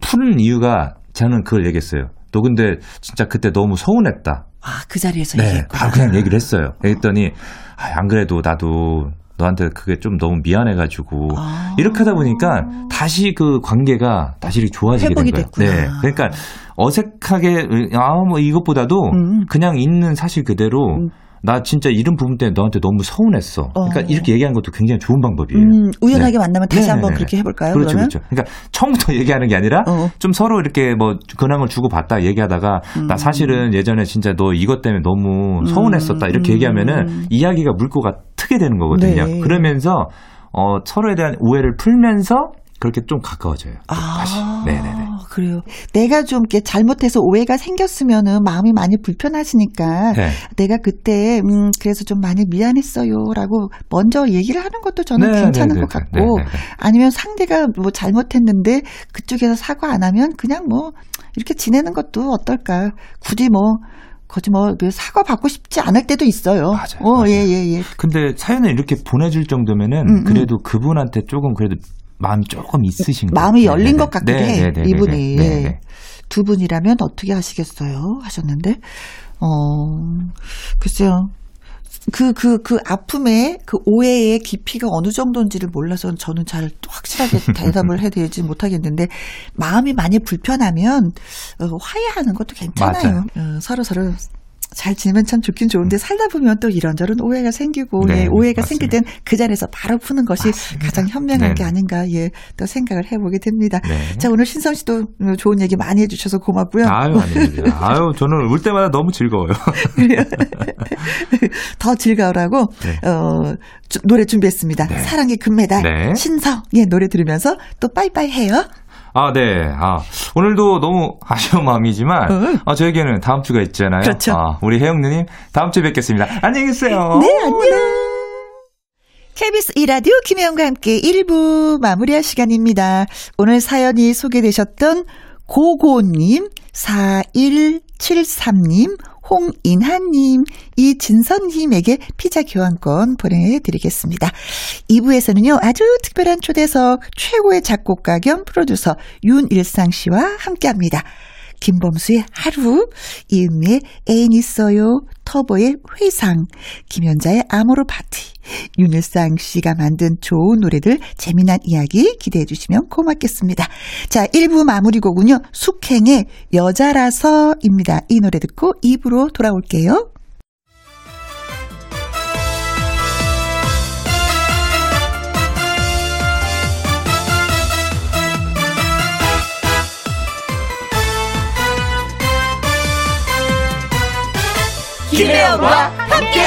푸는 이유가 저는 그걸 얘기했어요. 너 근데 진짜 그때 너무 서운했다. 아, 그 자리에서 네, 얘기했구나. 바로 그냥 얘기를 했어요. 그랬더니 아, 안 그래도 나도 너한테 그게 좀 너무 미안해가지고 아. 이렇게 하다 보니까 다시 그 관계가 다시 이렇게 좋아지게 된 거예요. 됐구나. 네, 그러니까 어색하게 아뭐 이것보다도 음. 그냥 있는 사실 그대로 음. 나 진짜 이런 부분 때문에 너한테 너무 서운했어. 그러니까 어. 이렇게 얘기하는 것도 굉장히 좋은 방법이에요. 음, 우연하게 네. 만나면 다시 네네네. 한번 그렇게 해볼까요? 그렇죠, 그러면? 그렇죠. 그러니까 처음부터 얘기하는 게 아니라 어. 좀 서로 이렇게 뭐 근황을 주고 받다 얘기하다가 음. 나 사실은 예전에 진짜 너 이것 때문에 너무 서운했었다 이렇게 음. 얘기하면은 이야기가 물꼬가 트게 되는 거거든요. 네. 그러면서 어 서로에 대한 오해를 풀면서 그렇게 좀 가까워져요. 좀 다시. 네네네. 그래요. 내가 좀 이렇게 잘못해서 오해가 생겼으면은 마음이 많이 불편하시니까 네. 내가 그때 음 그래서 좀 많이 미안했어요라고 먼저 얘기를 하는 것도 저는 네, 괜찮은 네, 것 네, 같고 네, 네, 네. 아니면 상대가 뭐 잘못했는데 그쪽에서 사과 안 하면 그냥 뭐 이렇게 지내는 것도 어떨까. 굳이 뭐 거지 뭐그 사과 받고 싶지 않을 때도 있어요. 맞아요, 어, 맞아요. 예, 예, 예. 근데 사연을 이렇게 보내줄 정도면은 음, 음. 그래도 그분한테 조금 그래도 마음이 조금 있으신 거 마음이 열린 것 같기도 해. 이분이. 네, 예. 두 분이라면 어떻게 하시겠어요? 하셨는데, 어, 글쎄요. 그, 그, 그 아픔의 그 오해의 깊이가 어느 정도인지를 몰라서 저는 잘 확실하게 대답을 해드리지 못하겠는데, 마음이 많이 불편하면, 어, 화해하는 것도 괜찮아요. 어, 서로 서로 잘 지내면 참 좋긴 좋은데, 살다 보면 또 이런저런 오해가 생기고, 네, 예, 오해가 맞습니다. 생길 땐 그 자리에서 바로 푸는 것이 가장 현명한 네. 게 아닌가, 예, 또 생각을 해보게 됩니다. 네. 자, 오늘 신성 씨도 좋은 얘기 많이 해주셔서 고맙고요. 아유, 아닙니다. 아유, 저는 올 때마다 너무 즐거워요. 더 즐거우라고 네. 어, 주- 노래 준비했습니다. 네. 사랑의 금메달 네. 신성의 노래 들으면서 또 빠이빠이 해요. 아, 네. 아, 오늘도 너무 아쉬운 마음이지만, 응. 아, 저에게는 다음 주가 있잖아요. 그렇죠. 아, 우리 혜영 누님, 다음 주에 뵙겠습니다. 안녕히 계세요. 네, 안녕. KBS 이라디오 김혜영과 함께 1부 마무리할 시간입니다. 오늘 사연이 소개되셨던 고고님, 4173님, 홍인하님, 이진선님에게 피자 교환권 보내드리겠습니다. 2부에서는요, 아주 특별한 초대석 최고의 작곡가 겸 프로듀서 윤일상 씨와 함께 합니다. 김범수의 하루, 이은미의 애인 있어요, 터보의 회상, 김연자의 아모르 파티, 윤일상 씨가 만든 좋은 노래들, 재미난 이야기 기대해 주시면 고맙겠습니다. 자, 1부 마무리 곡은요, 숙행의 여자라서입니다. 이 노래 듣고 2부로 돌아올게요. 김혜영과 함께.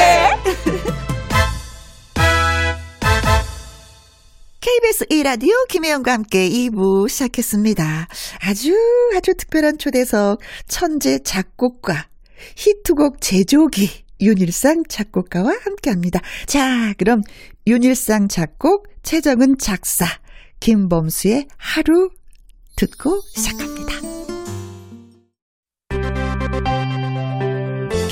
KBS 1라디오 김혜영과 함께 2부 시작했습니다. 아주 아주 특별한 초대석 천재 작곡가 히트곡 제조기 윤일상 작곡가와 함께합니다. 자, 그럼 윤일상 작곡, 최정은 작사, 김범수의 하루 듣고 시작합니다.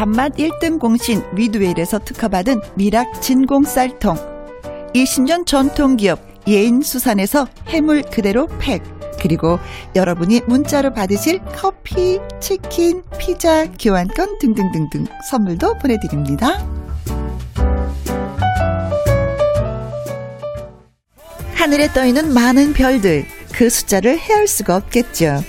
밥맛 1등 공신 위드웰에서 특허받은 미락 진공 쌀통 20년 전통기업 예인수산에서 해물 그대로 팩 그리고 여러분이 문자로 받으실 커피, 치킨, 피자, 교환권 등등등등 선물도 보내드립니다. 하늘에 떠있는 많은 별들 그 숫자를 헤아릴 수가 없겠죠.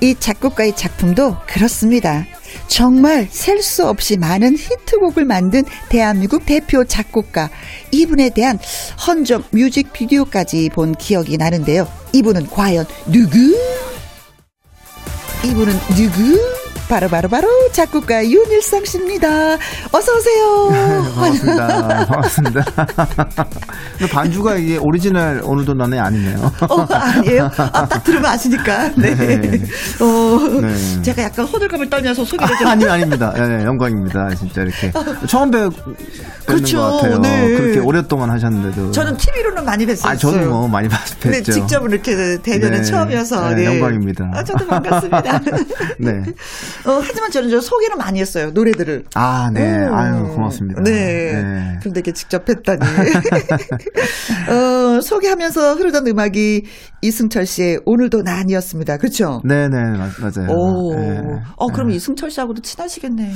이 작곡가의 작품도 그렇습니다. 정말 셀 수 없이 많은 히트곡을 만든 대한민국 대표 작곡가 이분에 대한 헌정 뮤직비디오까지 본 기억이 나는데요. 이분은 과연 누구? 이분은 누구? 바로 바로 바로 작곡가 윤일상 씨입니다. 어서 오세요. 반갑습니다. 반갑습니다. 근데 반주가 이게 오리지널 오늘도 너네 아니네요. 어, 아니에요? 아, 딱 들으면 아시니까. 네. 네. 어, 네. 제가 약간 호들갑을 떨면서 소개를 좀. 아니 아닙니다. 네, 영광입니다. 진짜 이렇게 처음 뵙 그렇죠. 것 같아요. 네. 그렇게 오랫동안 하셨는데도. 저는 TV로는 많이 뵀어요. 아 저는 뭐 많이 봤- 뵀죠. 네, 직접 이렇게 대면은 네. 처음이어서. 네, 영광입니다. 아, 저도 반갑습니다. 네. 어, 하지만 저는 저 소개를 많이 했어요, 노래들을. 아, 네. 음. 아유, 고맙습니다. 네. 네. 근데 이렇게 직접 했다니. 어, 소개하면서 흐르던 음악이 이승철 씨의 오늘도 난이었습니다. 그렇죠? 네네, 맞- 맞아요. 오. 네. 어, 그럼 이승철 씨하고도 친하시겠네.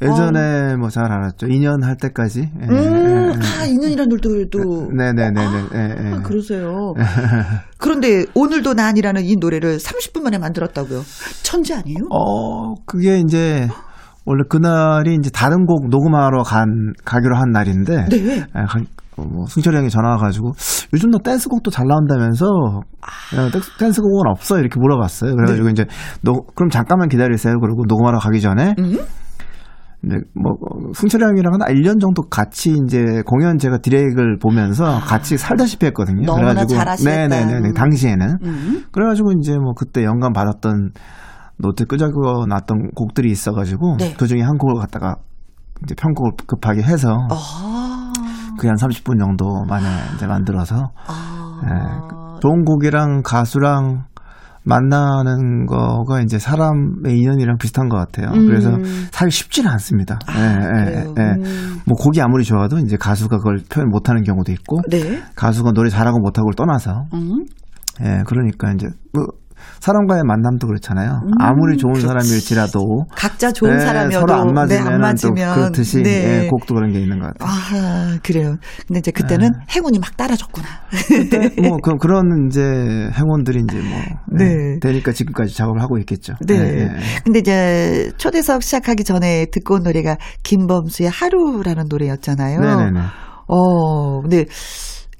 예전에 뭐 잘 알았죠. 2년 할 때까지. 예, 음, 예, 예. 아, 있는 이란들도. 네네네네. 예, 예. 아, 그러세요. 그런데 오늘도 난이라는 이 노래를 30분 만에 만들었다고요. 천재 아니에요? 어, 그게 이제 원래 그날이 이제 다른 곡 녹음하러 간 가기로 한 날인데 네. 뭐 승철이 형이 전화 와가지고 요즘 너 댄스곡도 잘 나온다면서 야, 댄스- 댄스곡은 없어 이렇게 물어봤어요. 그래가지고 이제 노, 그럼 잠깐만 기다리세요. 그리고 녹음하러 가기 전에 음? 이제 뭐 승철이 형이랑 한 1년 정도 같이 이제 공연 제가 direct을 보면서 같이 살다시피 했거든요. 너무나 잘하시겠다. 네네네. 당시에는. 음. 그래가지고 이제 뭐 그때 영감 받았던 노트 끄적여 놨던 곡들이 있어가지고 네. 그 중에 한 곡을 갖다가 이제 편곡을 급하게 해서 아. 그게 한 30분 정도 만에 이제 만들어서 아. 예, 좋은 곡이랑 가수랑 만나는 거가 이제 사람의 인연이랑 비슷한 것 같아요. 음. 그래서 사실 쉽지는 않습니다. 예, 예, 그래요? 예. 음. 뭐 곡이 아무리 좋아도 이제 가수가 그걸 표현 못하는 경우도 있고 네. 가수가 노래 잘하고 못하고를 떠나서 음. 예, 그러니까 이제 뭐 사람과의 만남도 그렇잖아요. 아무리 좋은 음, 그렇지. 사람일지라도 각자 좋은 예, 사람이어도 서로 안 네, 맞으면, 안 맞으면 또 그렇듯이 네. 예, 곡도 그런 게 있는 것 같아요. 아, 그래요. 근데 이제 그때는 행운이 막 따라줬구나. 뭐 그, 그런 이제 행운들이 이제 뭐 네. 예, 되니까 지금까지 작업을 하고 있겠죠. 네. 예, 예. 근데 이제 초대석 시작하기 전에 듣고 온 노래가 김범수의 하루라는 노래였잖아요. 네네네. 어, 근데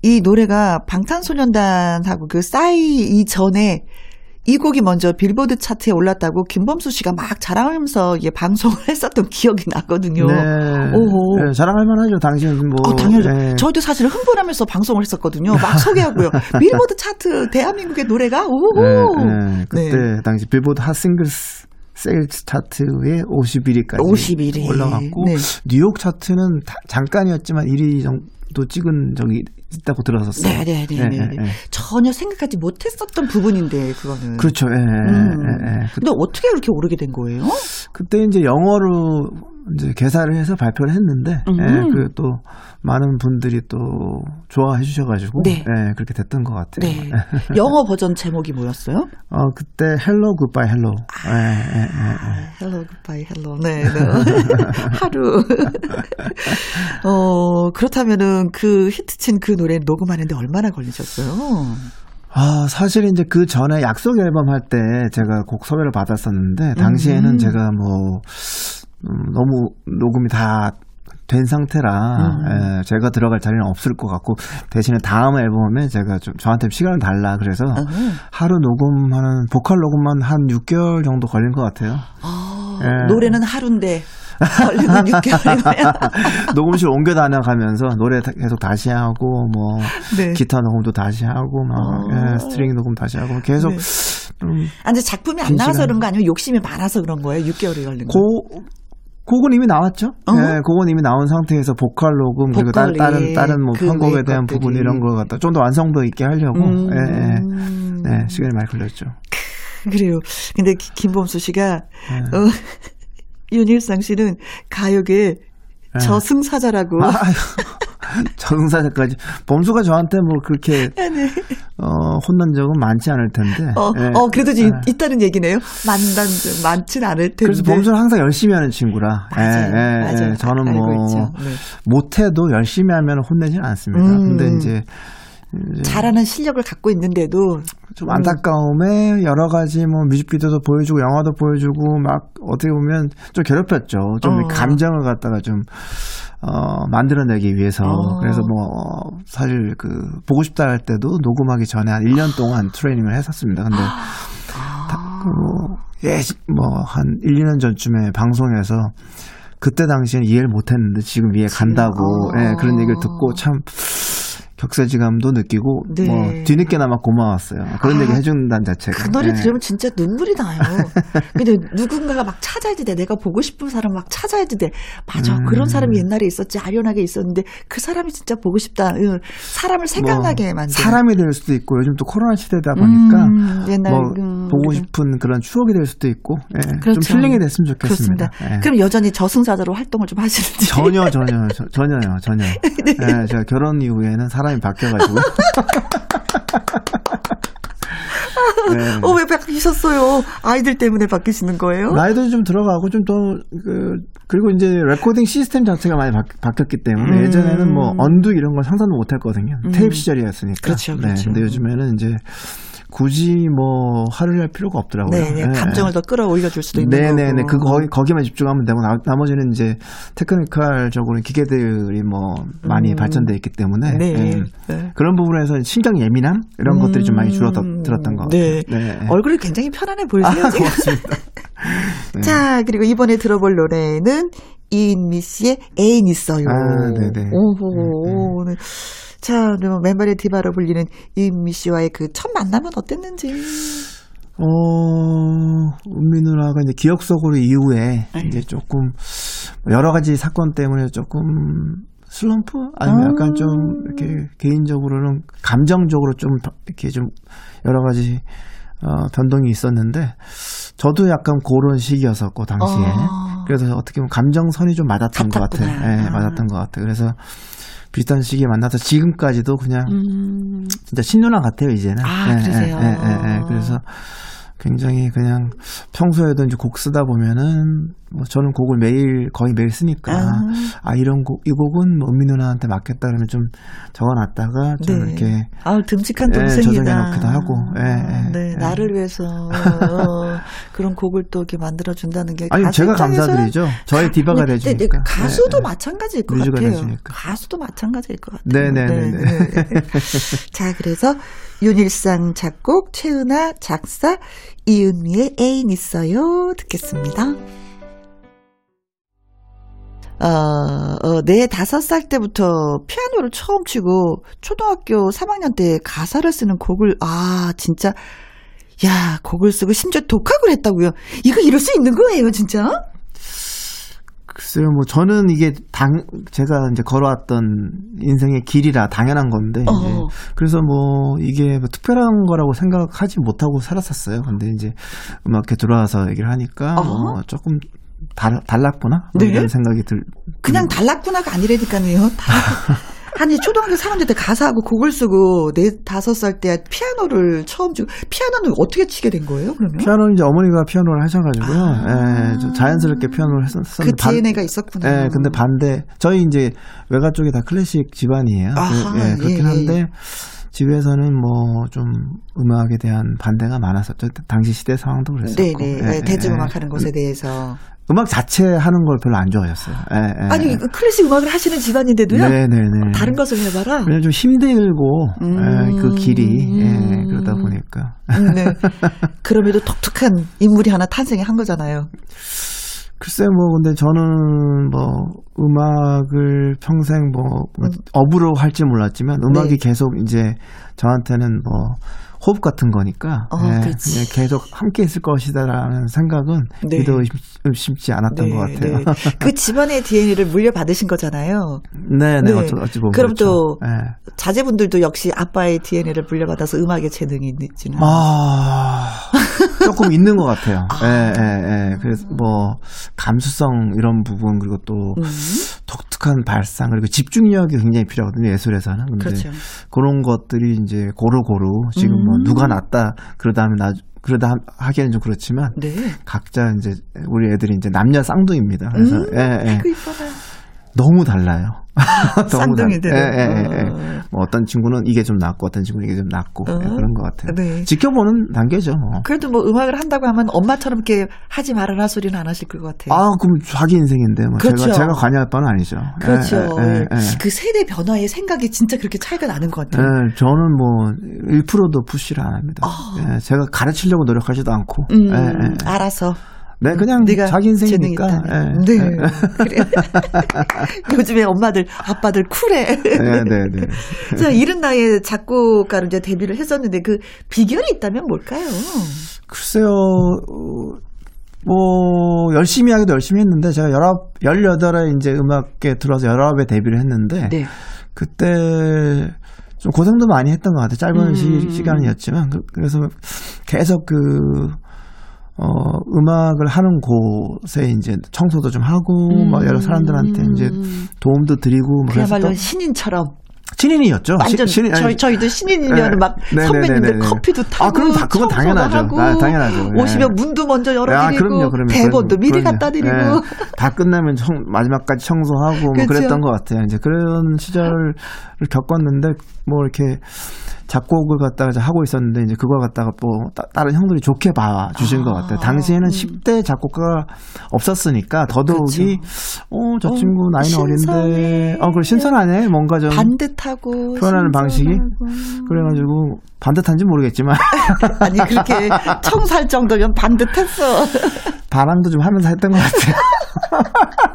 이 노래가 방탄소년단하고 그 싸이 이전에 이 곡이 먼저 빌보드 차트에 올랐다고 김범수 씨가 막 자랑하면서 이게 방송을 했었던 기억이 나거든요. 네. 오호. 예, 자랑할 만하죠. 당신은 뭐 어, 당연히 예. 저희도 사실 흥분하면서 방송을 했었거든요. 막 소개하고요. 빌보드 차트 대한민국의 노래가 오호. 예, 예. 그때 네. 당시 빌보드 Hot Singles Sales 차트에 51위까지 51위. 올라갔고 네. 뉴욕 차트는 다- 잠깐이었지만 1위 정도 찍은 적이 있다고 들었었어요. 네 네네. 예, 네, 예, 네. 예. 전혀 생각하지 못했었던 부분인데 그거는. 그렇죠. 예, 예, 음. 예, 예. 그- 근데 어떻게 그렇게 오르게 된 거예요? 그때 이제 영어로 이제 개사를 해서 발표를 했는데, 음. 예, 그또 많은 분들이 또 좋아해 주셔가지고, 네. 예, 그렇게 됐던 것 같아요. 네. 영어 버전 제목이 뭐였어요? 어, 그때 Hello Goodbye Hello. 예, 예, 예, 예. Hello Goodbye Hello. 네. 네. 하루. 어, 그렇다면은 그 히트친 그 노래 녹음하는데 얼마나 걸리셨어요? 아, 사실 이제 그 전에 약속 앨범 할 때 제가 곡 섭외를 받았었는데, 당시에는 음. 제가 뭐, 음, 너무 녹음이 다 된 상태라, 음. 예, 제가 들어갈 자리는 없을 것 같고, 대신에 다음 앨범에 제가 좀 저한테 시간을 달라. 그래서 어. 하루 녹음하는, 보컬 녹음만 한 6개월 정도 걸린 것 같아요. 아, 예. 노래는 하루인데 걸리는 6개월이면 녹음실 옮겨 다녀가면서 노래 다- 계속 다시 하고, 뭐, 네. 기타 녹음도 다시 하고, 막, 어. 예, string 녹음 다시 하고, 계속 네. 좀 아, 근데 작품이 안긴 나와서. 그런 거 아니면 욕심이 많아서 그런 거예요? 6개월이 걸린 거. 고 곡은 이미 나왔죠. 어허. 예, 곡은 이미 나온 상태에서 보컬 녹음 그리고 따, 보컬이, 다른 다른 뭐 그 편곡에 외의 대한 것들이. 부분 이런 걸 갖다 좀 더 완성도 있게 하려고 음. 예, 예. 예, 시간이 많이 걸렸죠. 그래요. 근데 기- 김범수 씨가 네. 어, 윤일상 씨는 가요계 저승사자라고. 네. 아유, 정사자까지 범수가 저한테 뭐 그렇게 네. 어, 혼난 적은 많지 않을 텐데. 어, 예. 어, 그래도 지- 예. 있다는 얘기네요. 만난 적 많진 않을 텐데. 그래서 범수는 항상 열심히 하는 친구라. 맞아요. 예, 예, 맞아요. 예. 저는 뭐. 네. 못해도 열심히 하면 혼내지는 않습니다. 음. 근데 이제 잘하는 실력을 갖고 있는데도 좀 안타까움에 여러 가지 뭐 뮤직비디오도 보여주고 영화도 보여주고 막 어떻게 보면 좀 괴롭혔죠. 좀 어. 감정을 갖다가 좀 어, 만들어내기 위해서. 어. 그래서 뭐, 어, 사실 그, 보고 싶다 할 때도 녹음하기 전에 한 1년 동안 트레이닝을 했었습니다. 근데, 다, 그 뭐, 예, 뭐, 한 1, 2년 전쯤에 방송에서 그때 당시엔 이해를 못 했는데 지금 이해 간다고, 어. 예, 그런 얘기를 듣고 참, 격세지감도 느끼고, 네. 뭐, 뒤늦게나마 고마웠어요. 그런 아, 얘기 해준다는 자체가. 그 노래 예. 들으면 진짜 눈물이 나요. 근데 누군가가 막 찾아야지 돼. 내가 보고 싶은 사람 막 찾아야지 돼. 맞아. 음. 그런 사람이 옛날에 있었지. 아련하게 있었는데 그 사람이 진짜 보고 싶다. 응. 사람을 생각나게 뭐, 만드는. 사람이 될 수도 있고 요즘 또 코로나 시대다 보니까 음, 옛날 뭐 음, 보고. 싶은 그런 추억이 될 수도 있고 예, 그렇죠. 좀 힐링이 됐으면 좋겠습니다. 예. 그럼 여전히 저승사자로 활동을 좀 하시는지. 전혀 전혀 저- 전혀요 전혀. 네. 예, 제가 결혼 이후에는 사람 이 바뀌어가지고. 예. 어, 왜 바뀌셨어요? 아이들 때문에 바뀌시는 거예요? 나이도 좀 들어가고 좀 더 그, 그리고 이제 레코딩 시스템 자체가 많이 바, 뀌었기 때문에 음. 예전에는 뭐 undo 이런 걸 상상도 못 했거든요. 음. 테이프 시절이었으니까. 그렇죠, 네, 그렇죠. 근데 요즘에는 이제 굳이 뭐 화를 낼 필요가 없더라고요. 네, 네. 예. 감정을 더 끌어올려 줄 수도 있는 네네네. 거고. 그거 거기, 거기만 집중하면 되고, 나, 나머지는 이제 technical적으로 기계들이 뭐 많이 음. 발전돼 있기 때문에. 네. 예. 네. 그런 부분에서 신경 예민함? 이런 것들이 좀 많이 줄어들었던 음, 것 네. 같아요. 네. 얼굴이 굉장히 편안해 보이세요, 아. 고맙습니다. 네. 자, 그리고 이번에 들어볼 노래는 이은미 씨의 애인 있어요. 아, 네네. 오호. 네. 자, 그럼 맨발의 디바로 불리는 이은미 씨와의 그 첫 만남은 어땠는지. 어, 은미 누나가 이제 기억 속으로 이후에 네. 이제 조금 여러 가지 사건 때문에 조금 슬럼프 아니면 아. 약간 좀 이렇게 개인적으로는 감정적으로 좀 이렇게 좀 여러 가지 어, 변동이 있었는데 저도 약간 그런 시기였었고 당시에 아. 그래서 어떻게 보면 감정선이 좀 맞았던 것. 같았구나. 예, 아. 맞았던 것 같아요. 그래서 비슷한 시기에 만나서 지금까지도 그냥 음. 진짜 신누나 같아요 이제는. 아, 예, 그러세요? 예, 예, 예, 예. 그래서 굉장히 그냥 평소에도 이제 곡 쓰다 보면은 뭐 저는 곡을 매일 거의 매일 쓰니까 아. 아, 이런 곡 이 곡은 뭐 은미 누나한테 맡겠다 그러면 좀 적어놨다가 좀 이렇게 아 듬직한 예, 동생이다. 저장해놓기도 하고, 예, 예, 네, 예. 나를 위해서 어, 그런 곡을 또 이렇게 만들어 준다는 게 아니 제가 감사드리죠. 저의 디바가 네, 네, 네. 가수도 예, 예. 마찬가지일 것 같아요. 돼주니까. 가수도 마찬가지일 것 같아요. 네네네네. 네. 자, 그래서 윤일상 작곡, 최은아 작사, 이은미의 애인 있어요. 듣겠습니다. 어, 어, 네 다섯 살 때부터 피아노를 처음 치고 초등학교 3학년 때 가사를 쓰는 곡을 아 진짜 야 곡을 쓰고 심지어 독학을 했다고요. 이거 이럴 수 있는 거예요, 진짜? 글쎄요, 뭐 저는 이게 당 제가 이제 걸어왔던 인생의 길이라 당연한 건데 이제 어. 그래서 뭐 이게 뭐 특별한 거라고 생각하지 못하고 살았었어요. 근데 이제 음악회 들어와서 얘기를 하니까 뭐 어허. 조금 달, 달랐구나 뭐 네? 이런 생각이 들. 그냥 달랐구나가 아니라니까요. 달... 아니 초등학교 3학년 때 가사하고 곡을 쓰고 네 다섯 살 때 피아노를 처음 치고 피아노는 어떻게 치게 된 거예요? 그러면 피아노는 이제 어머니가 피아노를 하셔가지고요. 아. 예, 좀 자연스럽게 피아노를 그 했었는데 반- DNA가 있었구나. 예, 근데 반대 저희 이제 외가 쪽이 다 클래식 집안이에요. 아하, 그, 예, 그렇긴 예, 예. 한데 집에서는 뭐 좀 음악에 대한 반대가 많았었죠. 당시 시대 상황도 그랬었고. 네네 예, 예, 대중음악 예. 하는 것에 대해서 음악 자체 하는 걸 별로 안 좋아했어요. 예, 예, 아니 예. 그 클래식 음악을 하시는 집안인데도요. 네네네. 다른 것을 해봐라. 왜냐면 좀 힘들고 음. 예, 그 길이 예, 그러다 보니까 음, 네. 그럼에도 독특한 인물이 하나 탄생한 거잖아요. 글쎄 뭐 근데 저는 뭐 음악을 평생 뭐 음. 업으로 할지 몰랐지만 음악이 네. 계속 이제 저한테는 뭐 호흡 같은 거니까 어, 예, 그렇지. 그냥 계속 함께 있을 것이다라는 생각은 네. 믿어 의심치 않았던 것 같아요. 그 집안의 DNA를 물려받으신 거잖아요. 네, 네, 네. 어찌, 어찌 보면 그럼 그렇죠. 또 예. 자제분들도 역시 아빠의 DNA를 물려받아서 음악에 재능이 있지는. 아, 조금 있는 것 같아요. 예, 예, 예. 그래서 뭐, 감수성 이런 부분, 그리고 또 음, 독특한 발상, 그리고 집중력이 굉장히 필요하거든요, 예술에서는. 근데 그렇죠. 그런 것들이 이제 고루고루 지금 뭐 음. 누가 낫다, 그러다 하면 나, 그러다 하- 하기에는 좀 그렇지만, 네. 각자 이제 우리 애들이 이제 남녀 쌍둥이입니다. 그래서, 음, 예, 예. 그 이뻐라. 너무 달라요. 너무 쌍둥이들은. 달- 예, 예, 예, 예. 어. 뭐 어떤 친구는 이게 좀 낫고 어떤 친구는 이게 좀 낫고 어. 예, 그런 것 같아요. 네. 지켜보는 단계죠. 뭐. 그래도 뭐 음악을 한다고 하면 엄마처럼 이렇게 하지 말아라 소리는 안 하실 것 같아요. 아, 그럼 자기 인생인데 뭐 그렇죠. 제가 제가 관여할 바는 아니죠. 그렇죠. 예, 예, 예. 예. 그 세대 변화의 생각이 진짜 그렇게 차이가 나는 것 같아요. 예, 저는 뭐 1%도 푸시를 안 합니다. 예, 제가 가르치려고 노력하지도 않고. 아. 음, 예, 예. 알아서. 네, 그냥 네가 자기 인생이니까. 있다네. 예. 네. 그래. 요즘에 엄마들, 아빠들 쿨해. 네, 네, 네. 자, 이른 나이에 작곡가로 이제 데뷔를 했었는데 그 비결이 있다면 뭘까요? 글쎄요, 어, 뭐, 열심히 하기도 열심히 했는데, 제가 열아홉, 열여덟에 이제 음악에 들어와서 열아홉에 데뷔를 했는데, 네. 그때 좀 고생도 많이 했던 것 같아요. 짧은 음. 시, 시간이었지만. 그, 래서 계속 그, 어, 음악을 하는 곳에 이제 청소도 좀 하고, 막 여러 사람들한테 이제 도움도 드리고, 뭐 그래서 음. 그야말로 또 신인처럼. 신인이었죠. 완전 시- 신인, 아니, 저희 저희도 신인이면 네. 막 네, 선배님들 네, 네, 네. 커피도 타고 아, 그럼 다- 그건 당연하죠. 하고, 아, 당연하죠. 예. 오시면 문도 먼저 아, 열어드리고 그럼요, 그럼요. 대본도. 미리 그럼요. 갖다 드리고 예. 다 끝나면 청- 마지막까지 청소하고 뭐. 그랬던 것 같아요. 이제 그런 시절을 겪었는데 뭐 이렇게 작곡을 갖다가 이제 하고 있었는데 이제 그걸 갖다가 뭐 따, 다른 형들이 좋게 봐 주신 것 같아요. 당시에는 10대 작곡가가 없었으니까 더더욱이 어저 어, 친구 나이는 신선해. 어린데 어 그래 신선하네 뭔가 좀 반듯하고 표현하는 방식이? 신선하고. 그래가지고 반듯한지 모르겠지만 아니 그렇게 청살 정도면 반듯했어. 반항도 좀 하면서 했던 것 같아요.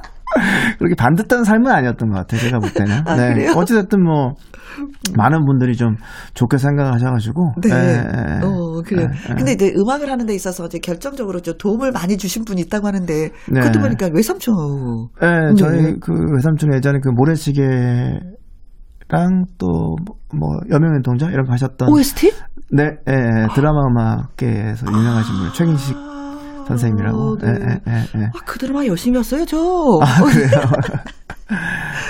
그렇게 반듯한 삶은 아니었던 것 같아요. 제가 볼 때는. 아, 네. 어찌됐든 뭐 많은 분들이 좀 좋게 생각하셔가지고. 네. 예, 예. 어, 그래요. 예, 예. 근데 이제 음악을 하는 데 있어서 이제 결정적으로 좀 도움을 많이 주신 분이 있다고 하는데 네. 그것도 보니까 외삼촌. 네, 저희 네. 그 외삼촌 예전에 그 모래시계 랑 또 뭐 여명의 동자 이런 거 하셨던 OST? 네, 예, 예, 드라마 음악계에서 유명하신 분 최긴식 아, 선생님이라고. 네. 예, 예, 예, 예. 아, 그 드라마 열심히 했어요, 저. 아, 그래요? 음.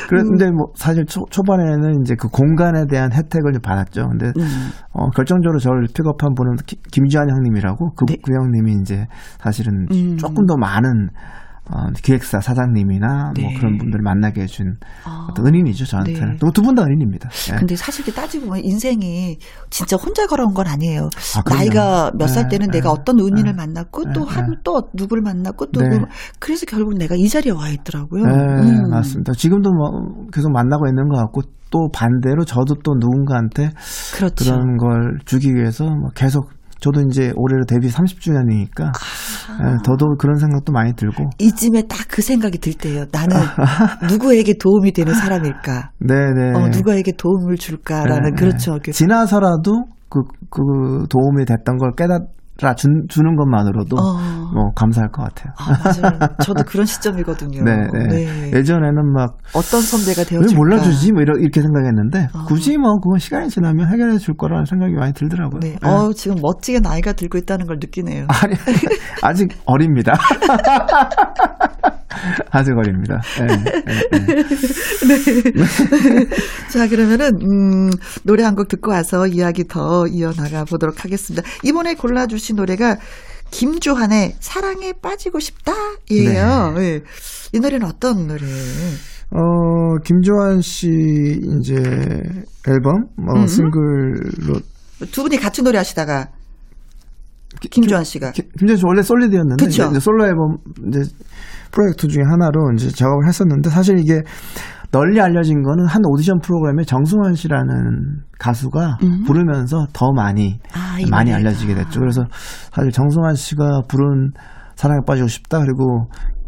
그런데 뭐 사실 초, 초반에는 이제 그 공간에 대한 혜택을 좀 받았죠. 근데 음. 어, 결정적으로 저를 픽업한 분은 기- 김지한 형님이라고 그, 네. 그 형님이 이제 사실은 음. 조금 더 많은 어, 기획사 사장님이나 뭐 네. 그런 분들을 만나게 해준 아. 어떤 은인이죠 저한테는. 네. 또두분 다 은인입니다. 예. 근데 사실 이렇게 따지고 보면 인생이 진짜 혼자 걸어온 건 아니에요. 아. 나이가 몇살 네, 때는 네, 내가 어떤 은인을 네, 만났고 네, 또한 네. 또 누구를 만났고 또 네. 누구를- 그래서 결국 내가 이 자리에 와 있더라고요. 네, 음. 맞습니다. 지금도 뭐 계속 만나고 있는 것 같고 또 반대로 저도 또 누군가한테 그렇죠. 그런 걸 주기 위해서 뭐 계속 저도 이제 올해로 데뷔 30주년이니까 아. 더더욱 그런 생각도 많이 들고 이쯤에 딱 그 생각이 들 때예요. 나는 누구에게 도움이 되는 사람일까? 네네 어, 누가에게 도움을 줄까라는 네, 그렇죠. 그- 지나서라도 그, 그 도움이 됐던 걸 깨달 아 준, 주는 것만으로도 어. 뭐 감사할 것 같아요. 아, 맞아요. 저도 그런 시점이거든요. 네, 네. 예전에는 막 어떤 선배가 왜 되어줄까? 몰라주지? 뭐 이러- 이렇게 생각했는데 어. 굳이 뭐 그건 시간이 지나면 해결해 줄 거라는 생각이 많이 들더라고요. 네. 네. 어, 지금 멋지게 나이가 들고 있다는 걸 느끼네요. 아니, 아직 어립니다. 아직 어립니다. 네, 네, 네. 자, 그러면은, 음, 노래 한 곡 듣고 와서 이야기 더 이어나가 보도록 하겠습니다. 이번에 골라주신 노래가 김주한의 사랑에 빠지고 싶다? 예요. 예. 이 노래는 어떤 노래예요? 어, 김조한 씨 이제 앨범 뭐 음. 싱글로 두 분이 같이 노래하시다가 김주한 씨가 기- 김조한 씨 원래 솔리드였는데. 이제, 이제 솔로 앨범 이제 프로젝트 중에 하나로 이제 작업을 했었는데 사실 이게 널리 알려진 거는 한 오디션 프로그램에 정승환 씨라는 가수가 음. 부르면서 더 많이 아, 이 많이. 알려지게 됐죠. 그래서 사실 정승환 씨가 부른 사랑에 빠지고 싶다 그리고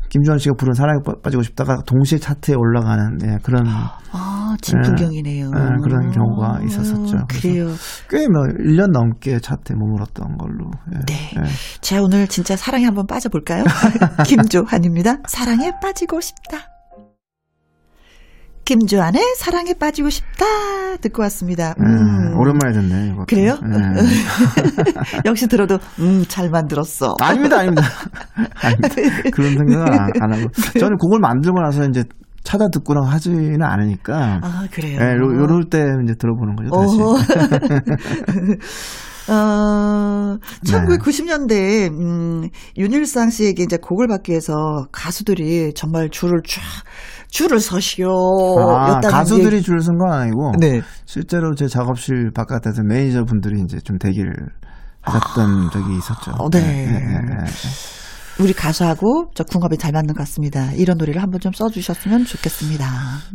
김주환 씨가 부른 사랑에 빠- 빠지고 싶다가 동시에 차트에 올라가는 예, 그런 아, 진풍경이네요. 네, 그런 경우가 있었었죠. 아, 그래요. 꽤뭐 1년 넘게 차트에 머물렀던 걸로. 예, 네. 예. 자, 오늘 진짜 사랑에 한번 빠져볼까요? 김조한입니다. 사랑에 빠지고 싶다. 김조한의 사랑에 빠지고 싶다. 듣고 왔습니다. 예, 음. 오랜만에 듣네. 이것도. 그래요? 예. 역시 들어도, 음, 잘 만들었어. 아닙니다, 아닙니다. 아닙니다. 그런 생각은 안, 안 하고. 저는 곡을 만들고 나서 이제 찾아 듣거나 하지는 않으니까. 아, 그래요. 예, 요, 요럴 때 이제 들어보는 거죠, 다시. 어. 어, 네. 1990년대에, 음, 윤일상 씨에게 이제 곡을 받기 위해서 가수들이 정말 줄을 쫙, 줄을 서시오. 아, 가수들이 얘기- 줄쓴건 아니고. 네. 실제로 제 작업실 바깥에서 매니저 분들이 이제 좀 대기를 하셨던 적이 있었죠. 어, 네. 예, 예, 예. 우리 가수하고 저 궁합이 잘 맞는 것 같습니다. 이런 노래를 한번 좀 써주셨으면 좋겠습니다.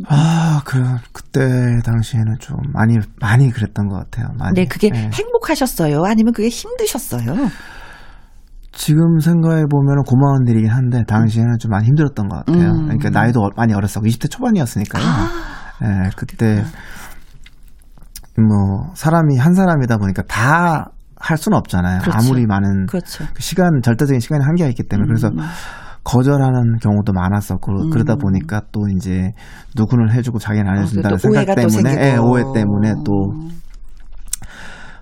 아, 그, 그때 당시에는 좀 많이, 많이 그랬던 것 같아요. 많이. 네, 그게 예. 행복하셨어요? 아니면 그게 힘드셨어요? 지금 생각해 보면 고마운 일이긴 한데, 당시에는 좀 많이 힘들었던 것 같아요. 음. 그러니까 나이도 많이 어렸었고, 20대 초반이었으니까요. 아, 예, 그때, 뭐, 사람이 한 사람이다 보니까 다 할 수는 없잖아요. 그렇죠. 아무리 많은 그렇죠. 그 시간, 절대적인 시간이 한계가 있기 때문에. 그래서 음. 거절하는 경우도 많았었고, 음. 그러다 보니까 또 이제 누구는 해주고 자기는 안 아, 해준다는 또 오해가 생각 또 때문에. 예, 오해 때문에 또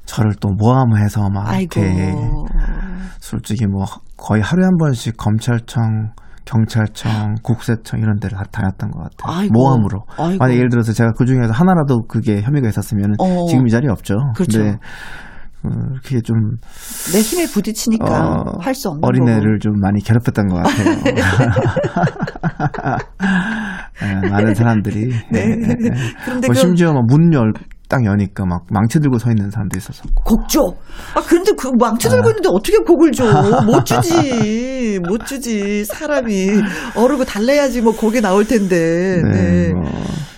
저를 또 모함해서 막 아이고. 이렇게 솔직히 뭐 거의 하루에 한 번씩 검찰청, 경찰청, 국세청 이런 데를 다 다녔던 것 같아요. 아이고. 모함으로. 아이고. 만약 예를 들어서 제가 그 중에서 하나라도 그게 혐의가 있었으면 어. 지금 이 자리에 없죠. 그렇죠. 근데 어, 그게 좀 내 힘에 부딪히니까 어, 할수 없는 어린애를 좀 많이 괴롭혔던 것 같아요. 예, 많은 사람들이. 네. 예, 예, 예. 그런데 뭐 그- 심지어 문 열, 딱 여니까 막 망치 들고 서 있는 사람도 있었었고. 곡 줘. 아, 근데 그 망치 들고 있는데 어떻게 곡을 줘? 못 주지. 못 주지. 사람이 어르고 달래야지 뭐 곡이 나올 텐데. 네. 뭐,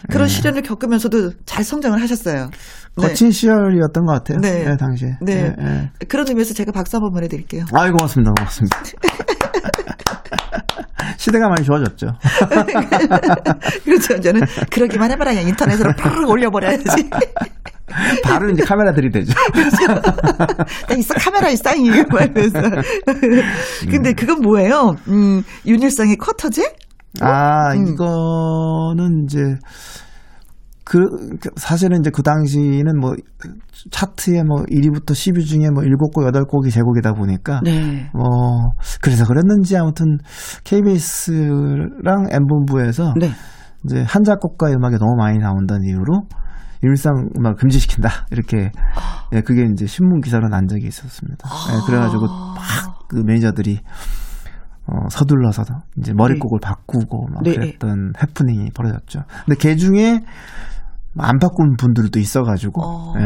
그런 예. 시련을 겪으면서도 잘 성장을 하셨어요. 네. 거친 시절이었던 것 같아요. 네. 예, 당시에. 네. 예, 예. 그런 의미에서 제가 박수 한번 보내드릴게요. 아이, 고맙습니다. 고맙습니다. 시대가 많이 좋아졌죠. 그렇죠. 저는 그러기만 해봐라. 그냥 인터넷으로 팍 올려버려야지. 바로 이제 카메라 들이대죠. 나 있어 카메라에 이거 말면서. 근데 그건 뭐예요? 음, 윤일상의 쿼터제? 아, 음. 이거는 이제 그그 사실은 이제 그 당시는 뭐 차트에 뭐 1위부터 10위 중에 뭐 7곡, 8곡이 제곡이다 보니까 네. 뭐 그래서 그랬는지 아무튼 KBS랑 M본부에서 네. 이제 한 작곡가의 음악이 너무 많이 나온다는 이유로 일상 음악 금지시킨다 이렇게 예 그게 이제 신문 기사로 난 적이 있었습니다. 예, 그래가지고 막 그 매니저들이 어, 서둘러서 이제 머릿곡을 바꾸고 막 네. 그랬던 해프닝이 벌어졌죠. 근데 그 중에 안 바꾼 분들도 있어가지고 어. 예.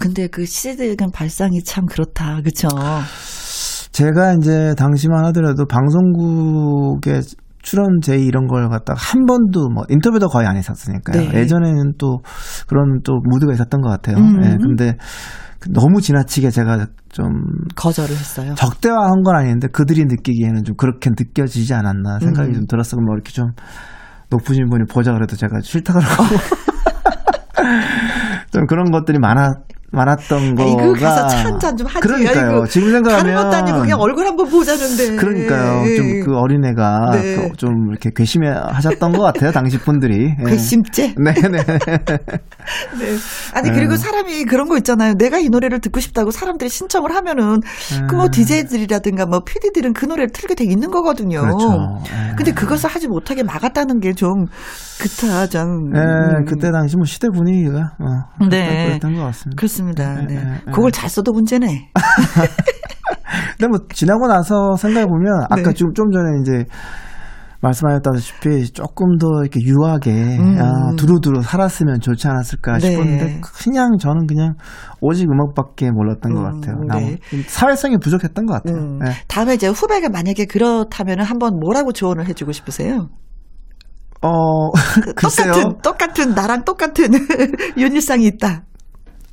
근데 그 시대간 발상이 참 그렇다. 그쵸? 제가 이제 당시만 하더라도 방송국에 출연 제의 이런 걸 갖다가 한 번도 뭐 인터뷰도 거의 안 했었으니까요. 네. 예전에는 또 그런 또 무드가 있었던 것 같아요. 음. 예, 근데 너무 지나치게 제가 좀 거절을 했어요. 적대화한 건 아닌데 그들이 느끼기에는 좀 그렇게 느껴지지 않았나 생각이 음. 좀 들었어. 뭐 이렇게 좀 높으신 분이 보자 그래도 제가 싫다 그러고 좀 그런 것들이 많아 많았던 거가 아이고 가서 차 한잔 좀 하지. 그러니까요. 아이고, 지금 생각하면 다른 것도 아니고 그냥 얼굴 한번 보자는데. 그러니까요. 좀그 어린애가 네. 그- 좀 이렇게 괘씸해 하셨던 것 같아요. 당시 분들이. 예. 괘씸죄. 네네. 네. 아니 그리고 사람이 그런 거 있잖아요. 내가 이 노래를 듣고 싶다고 사람들이 신청을 하면은 그뭐 DJ들이라든가 뭐 PD들은 그 노래를 틀게 돼 있는 거거든요. 그렇죠. 예. 근데 그것을 하지 못하게 막았다는 게 좀 그타 좀. 예, 음, 그때 당시 뭐 시대 분위기가 어, 네. 그랬던 것 같습니다. 그렇습니다. 네. 예, 예. 그걸 잘 써도 문제네. 근데 뭐 지나고 나서 생각해 보면 아까 네. 좀, 좀 전에 이제 말씀하셨다시피 조금 더 이렇게 유하게 음. 아, 두루두루 살았으면 좋지 않았을까 네. 싶었는데 그냥 저는 그냥 오직 음악밖에 몰랐던 것 음, 같아요. 네. 사회성이 부족했던 것 같아요. 음. 예. 다음에 이제 후배가 만약에 그렇다면 한번 뭐라고 조언을 해주고 싶으세요? 어, 그 글쎄요. 똑같은 똑같은 나랑 똑같은 윤일상이 있다.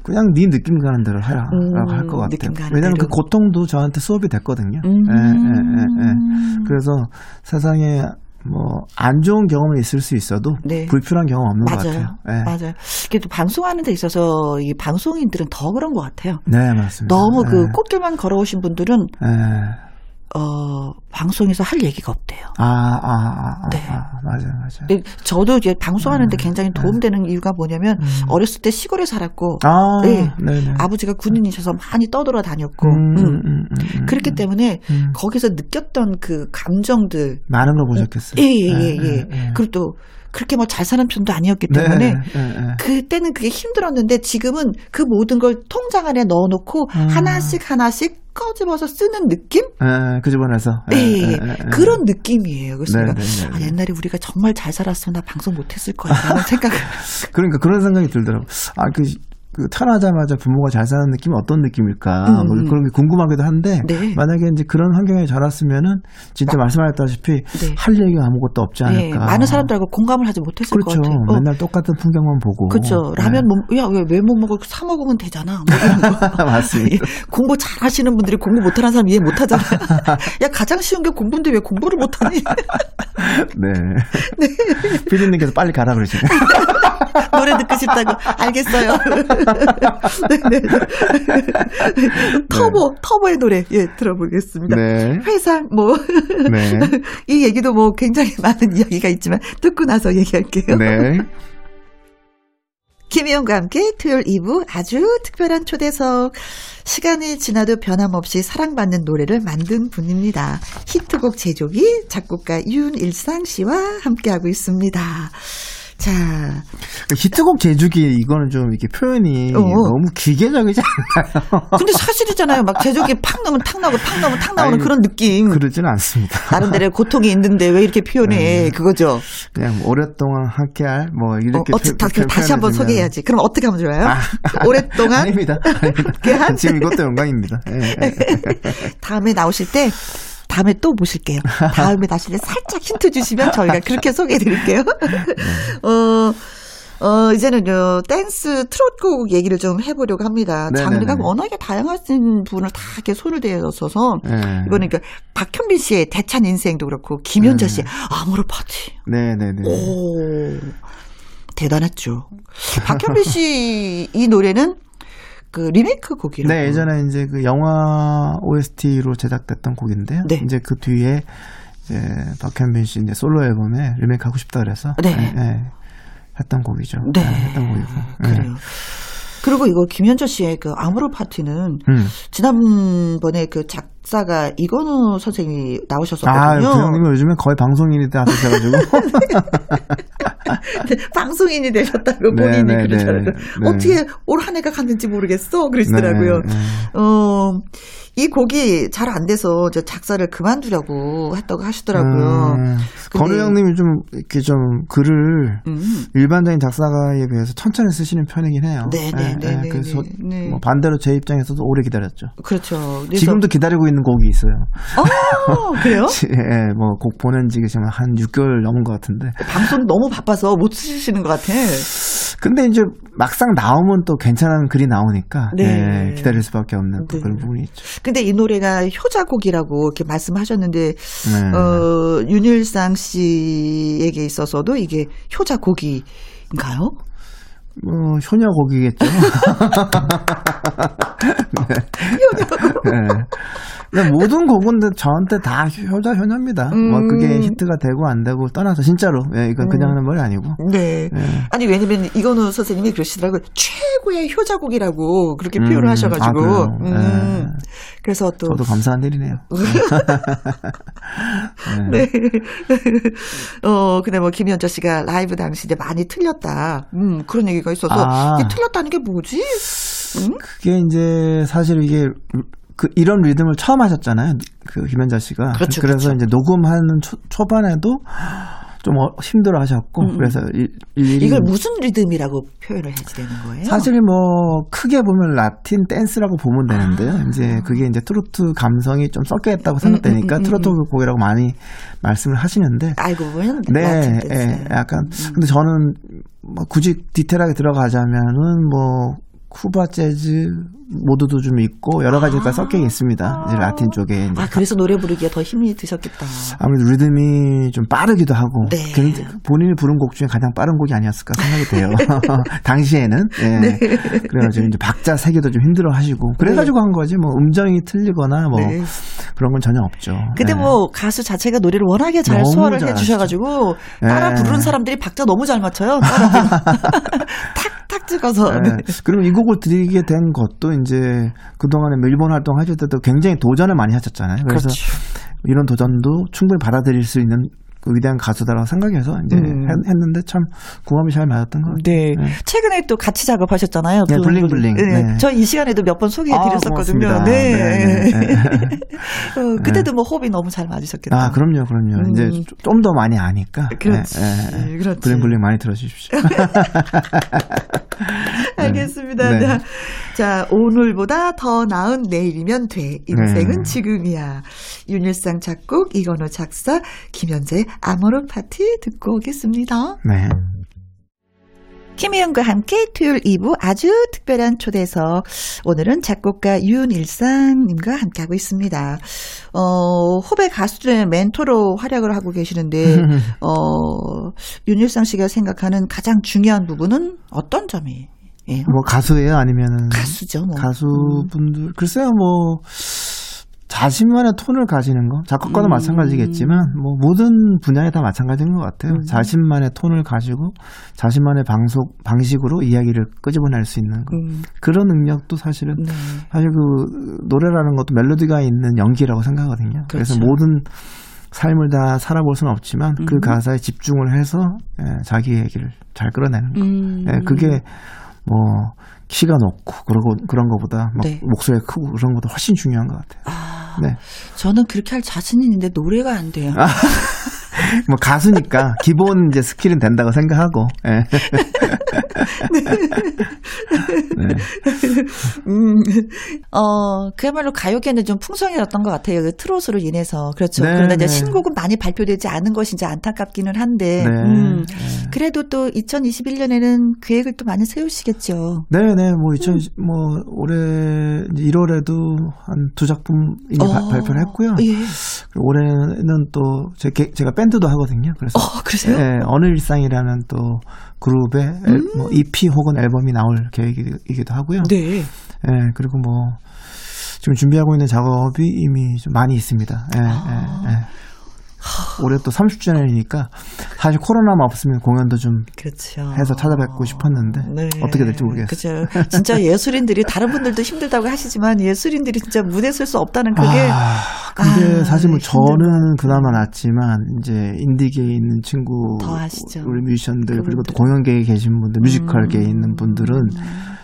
그냥 네 느낌 가는 대로 해라. 음, 라고 할 것 같아요. 왜냐면 대로. 그 고통도 저한테 수업이 됐거든요. 음. 예, 예, 예, 예. 그래서 세상에 뭐안 좋은 경험이 있을 수 있어도 네. 불필요한 경험 없는 것 맞아요. 같아요. 예. 맞아요. 이게 또 방송하는 데 있어서 이 방송인들은 더 그런 것 같아요. 네, 맞습니다. 너무 그 예. 꽃길만 걸어오신 분들은 예. 어 방송에서 할 얘기가 없대요. 아, 아, 아, 아, 네. 아, 맞아요, 맞아요. 근데 저도 이제 음. 방송하는데 굉장히 도움되는 이유가 뭐냐면 어렸을 때 시골에 살았고 아, 네. 네네. 아버지가 군인이셔서 많이 떠돌아 다녔고 음, 음. 음, 음, 음, 그렇기 음. 때문에 음. 거기서 느꼈던 그 감정들 많은 걸 보셨겠어요. 예 예 예 예, 예, 예, 예. 그리고 또 그렇게 뭐 잘 사는 편도 아니었기 네, 때문에 예, 예. 그때는 그게 힘들었는데 지금은 그 모든 걸 통장 안에 넣어놓고 음. 하나씩 하나씩 꺼집어서 쓰는 느낌? 예, 그 집안에서. 예, 예, 예. 그런 느낌이에요. 그래서 네, 네, 네, 아, 네. 옛날에 우리가 정말 잘 살았으면 나 방송 못했을 거야 라는 생각을 그러니까 그런 생각이 들더라고. 아, 그, 그 태어나자마자 부모가 잘 사는 느낌이 어떤 느낌일까? 음, 뭐 음. 그런 게 궁금하기도 한데 네. 만약에 이제 그런 환경에 자랐으면 진짜 말씀하셨다시피 네. 할 얘기가 아무것도 없지 예, 않을까. 많은 사람들하고 공감을 하지 못했을 그렇죠. 것 같아요. 어, 맨날 똑같은 풍경만 보고. 그렇죠. 네. 라면 뭐, 야, 왜, 왜못 먹어? 사 먹으면 되잖아. 뭐. 맞습니다. 예, 공부 잘 하시는 분들이 공부 못하는 사람 이해 못 하잖아. 야, 가장 쉬운 게 공부인데 왜 공부를 못하니? 네. 피디님께서 빨리 가라 그러시네. 노래 듣고 싶다고. 알겠어요. 네, 네. 터보, 터보의 노래, 예, 들어보겠습니다. 네. 회상, 뭐. 네. 이 얘기도 뭐 굉장히 많은 이야기가 있지만, 듣고 나서 얘기할게요. 네. 김희영과 함께 토요일 2부 아주 특별한 초대석. 시간이 지나도 변함없이 사랑받는 노래를 만든 분입니다. 히트곡 제조기 작곡가 윤일상 씨와 함께하고 있습니다. 자, 히트곡 제주기 이거는 좀 이렇게 표현이 어. 너무 기계적이지 않나요? 근데 사실이잖아요. 막 제조기 팍 넣으면 탁 나오고 팍 넣으면 탁 나오는 아니, 그런 느낌. 그러지는 않습니다. 나름대로의 고통이 있는데 왜 이렇게 표현해? 그거죠. 그냥 뭐 오랫동안 함께할 뭐 어, 이렇게 어떻게 표- 다, 표- 다시 한번 소개해야지. 그럼 어떻게 하면 좋아요? 오랫동안 아닙니다. 아닙니다. 지금 이것도 영광입니다. 예, 예. 다음에 나오실 때 다음에 또 모실게요. 다음에 때 살짝 힌트 주시면 저희가 그렇게 소개해 드릴게요. 어, 어, 이제는요, 댄스 트롯곡 얘기를 좀 해보려고 합니다. 네네네. 장르가 워낙에 다양하신 분을 다 이렇게 손을 대어서서, 네. 이번에 그 박현빈 씨의 대찬 인생도 그렇고, 김연자 씨의 아모르 파티. 네네네. 오, 대단했죠. 박현빈 씨 이 노래는 그 리메이크 곡이라고. 네, 예전에 이제 그 영화 OST로 제작됐던 곡인데요. 네. 이제 그 뒤에 이제 박현빈 씨 이제 솔로 앨범에 리메이크 하고 싶다 그래서 네. 네, 네, 했던 곡이죠. 네. 했던 곡이고. 네. 그래요. 그리고 이거 김현자 씨의 그 아모르 파티는 음. 지난번에 그 작 사가 이건우 선생님이 아, 나오셨었거든요. 그 형님은 요즘에 거의 방송인이 되셔가지고. 방송인이 되셨다고 네, 본인이 네, 그러잖아요. 네, 네. 어떻게 올 한 해가 갔는지 모르겠어 그러시더라고요. 네, 네. 어, 이 곡이 잘 안 돼서 저 작사를 그만두려고 했다고 하시더라고요. 음, 건우 형님이 좀 이렇게 좀 글을 음. 일반적인 작사가에 비해서 천천히 쓰시는 편이긴 해요. 네, 네, 네, 네, 그래서 네, 네. 뭐 반대로 제 입장에서도 오래 기다렸죠. 그렇죠. 지금도 기다리고 있는 곡이 있어요. 어, 그래요? 예, 뭐 곡 보낸 지 지금 한 6개월 넘은 것 같은데. 방송 너무 바빠서 못 쓰시는 것 같아. 근데 이제 막상 나오면 또 괜찮은 글이 나오니까 네. 예, 기다릴 수밖에 없는. 그런 부분이 있죠. 근데 이 노래가 효자곡이라고 이렇게 말씀하셨는데, 네. 어, 윤일상 씨에게 있어서도 이게 효자곡인가요? 뭐 효녀 곡이겠죠. 네. 네. 근데 모든 곡은 저한테 다 효자 효녀입니다. 뭐 음. 그게 히트가 되고 안 되고 떠나서 진짜로 예, 이건 그냥 하는 말이 아니고. 네. 네. 아니, 왜냐면 이건우 선생님이 그러시더라고요. 최고의 효자곡이라고 그렇게 음, 표현을 아, 하셔가지고. 그래요? 음. 네. 그래서 또. 저도 감사한 일이네요. 네. 어, 근데 뭐 김현자 씨가 라이브 당시 이제 많이 틀렸다. 음, 그런 얘기가 있어서. 아. 이게 틀렸다는 게 뭐지? 음? 그게 이제 사실 이게 그 이런 리듬을 처음 하셨잖아요. 그 김현자 씨가. 그렇죠, 래서 그렇죠. 이제 녹음하는 초, 초반에도 좀 어- 힘들어 하셨고 음, 음. 그래서 일, 일일이 이걸 무슨 리듬이라고 표현을 해야 되는 거예요? 사실 뭐 크게 보면 라틴 댄스라고 보면 되는데요. 아. 이제 그게 이제 트로트 감성이 좀 섞여 있다고 생각되니까 음, 음, 음, 트로트 곡이라고 많이 말씀을 하시는데 알고 보면 네, 예, 댄스. 약간 음. 근데 저는 뭐 굳이 디테일하게 들어가자면은 뭐 쿠바 재즈 모드도 좀 있고 여러 가지가 아. 섞여 있습니다. 이제 라틴 쪽에 이제 아, 그래서 노래 부르기에 더 힘이 드셨겠다. 아무래도 리듬이 좀 빠르기도 하고 네. 본인이 부른 곡 중에 가장 빠른 곡이 아니었을까 생각이 돼요. 당시에는 예. 네. 그래가지고 이제 박자 세기도 좀 힘들어하시고 그래가지고 한 거지 뭐 음정이 틀리거나 뭐 네. 그런 건 전혀 없죠. 근데 예. 뭐 가수 자체가 노래를 워낙에 잘 소화를 잘 해주셔가지고 따라 예. 부르는 사람들이 박자 너무 잘 맞춰요. 따라 탁 탁 찍어서. 예. 네. 그리고 이 곡을 드리게 된 것도 이제 그동안에 일본 활동하실 때도 굉장히 도전을 많이 하셨잖아요. 그래서 그렇죠. 이런 도전도 충분히 받아들일 수 있는 그 위대한 가수다라고 생각해서 이제 음. 했, 는데 참 궁합이 잘 맞았던 것 같아요. 네. 네. 최근에 또 같이 작업하셨잖아요. 네, 블링블링. 네. 저이 시간에도 몇 번 소개해 아, 드렸었거든요. 고맙습니다. 네. 네, 네, 네. 어, 그때도 뭐 호흡이 너무 잘 맞으셨겠다. 아, 그럼요, 그럼요. 음. 이제 좀 더 많이 아니까. 그렇지. 그렇지. 블링블링 많이 들어주십시오. 알겠습니다. 네. 자, 자, 오늘보다 더 나은 내일이면 돼. 인생은 네. 지금이야. 윤일상 작곡, 이건호 작사, 김현재 아모르 파티 듣고 오겠습니다. 네. 김혜영과 함께 토요일 2부 아주 특별한 초대석. 오늘은 작곡가 윤일상님과 함께하고 있습니다. 어, 후배 가수들의 멘토로 활약을 하고 계시는데, 어, 윤일상 씨가 생각하는 가장 중요한 부분은 어떤 점이에요? 뭐 가수예요? 아니면은 가수죠, 뭐. 가수분들 글쎄요, 뭐 자신만의 톤을 가지는 거 작곡가도 음. 마찬가지겠지만 뭐 모든 분야에 다 마찬가지인 것 같아요. 음. 자신만의 톤을 가지고 자신만의 방송 방식으로 이야기를 끄집어낼 수 있는 거 음, 그런 능력도 사실은 네. 사실 그 노래라는 것도 멜로디가 있는 연기라고 생각하거든요. 그래서 그렇죠. 모든 삶을 다 살아볼 수는 없지만 그 음. 가사에 집중을 해서 예, 자기 얘기를 잘 끌어내는 거. 음. 예, 그게 뭐 키가 높고 그러고 그런 거보다 막 네. 목소리가 크고 그런 것보다 훨씬 중요한 것 같아요. 아, 네, 저는 그렇게 할 자신이 있는데 노래가 안 돼요. 뭐 가수니까 기본 이제 스킬은 된다고 생각하고. 예. 네. 음, 어, 그야말로 가요계는 좀 풍성해졌던 것 같아요. 그 트롯으로 인해서. 그렇죠. 네, 그런데 이제 네. 신곡은 많이 발표되지 않은 것이 이제 안타깝기는 한데, 네. 음, 네. 그래도 또 2021년에는 계획을 또 많이 세우시겠죠. 네네, 뭐, 2000, 뭐, 올해 1월에도 한 두 작품 이미 어. 바- 발표를 했고요. 예. 올해는 또, 제, 제가 밴드 도 하거든요. 그래서. 어, 그러세요? 예, 어느 일상이라는 또 그룹의 앨- 뭐 EP 혹은 앨범이 나올 계획이기도 하고요. 네. 예, 그리고 뭐, 지금 준비하고 있는 작업이 이미 좀 많이 있습니다. 예, 예, 예. 올해 또 30주년이니까 사실 코로나만 없으면 공연도 좀 그렇죠. 해서 찾아뵙고 싶었는데 네. 어떻게 될지 모르겠어요. 그죠. 진짜 예술인들이 다른 분들도 힘들다고 하시지만 예술인들이 진짜 무대 쓸 수 없다는 그게 아, 근데 아, 사실 뭐. 저는 그나마 낫지만 이제 인디계에 있는 친구. 우리 뮤지션들 그리고. 또 공연계에 계신 분들 뮤지컬계에 음. 있는 분들은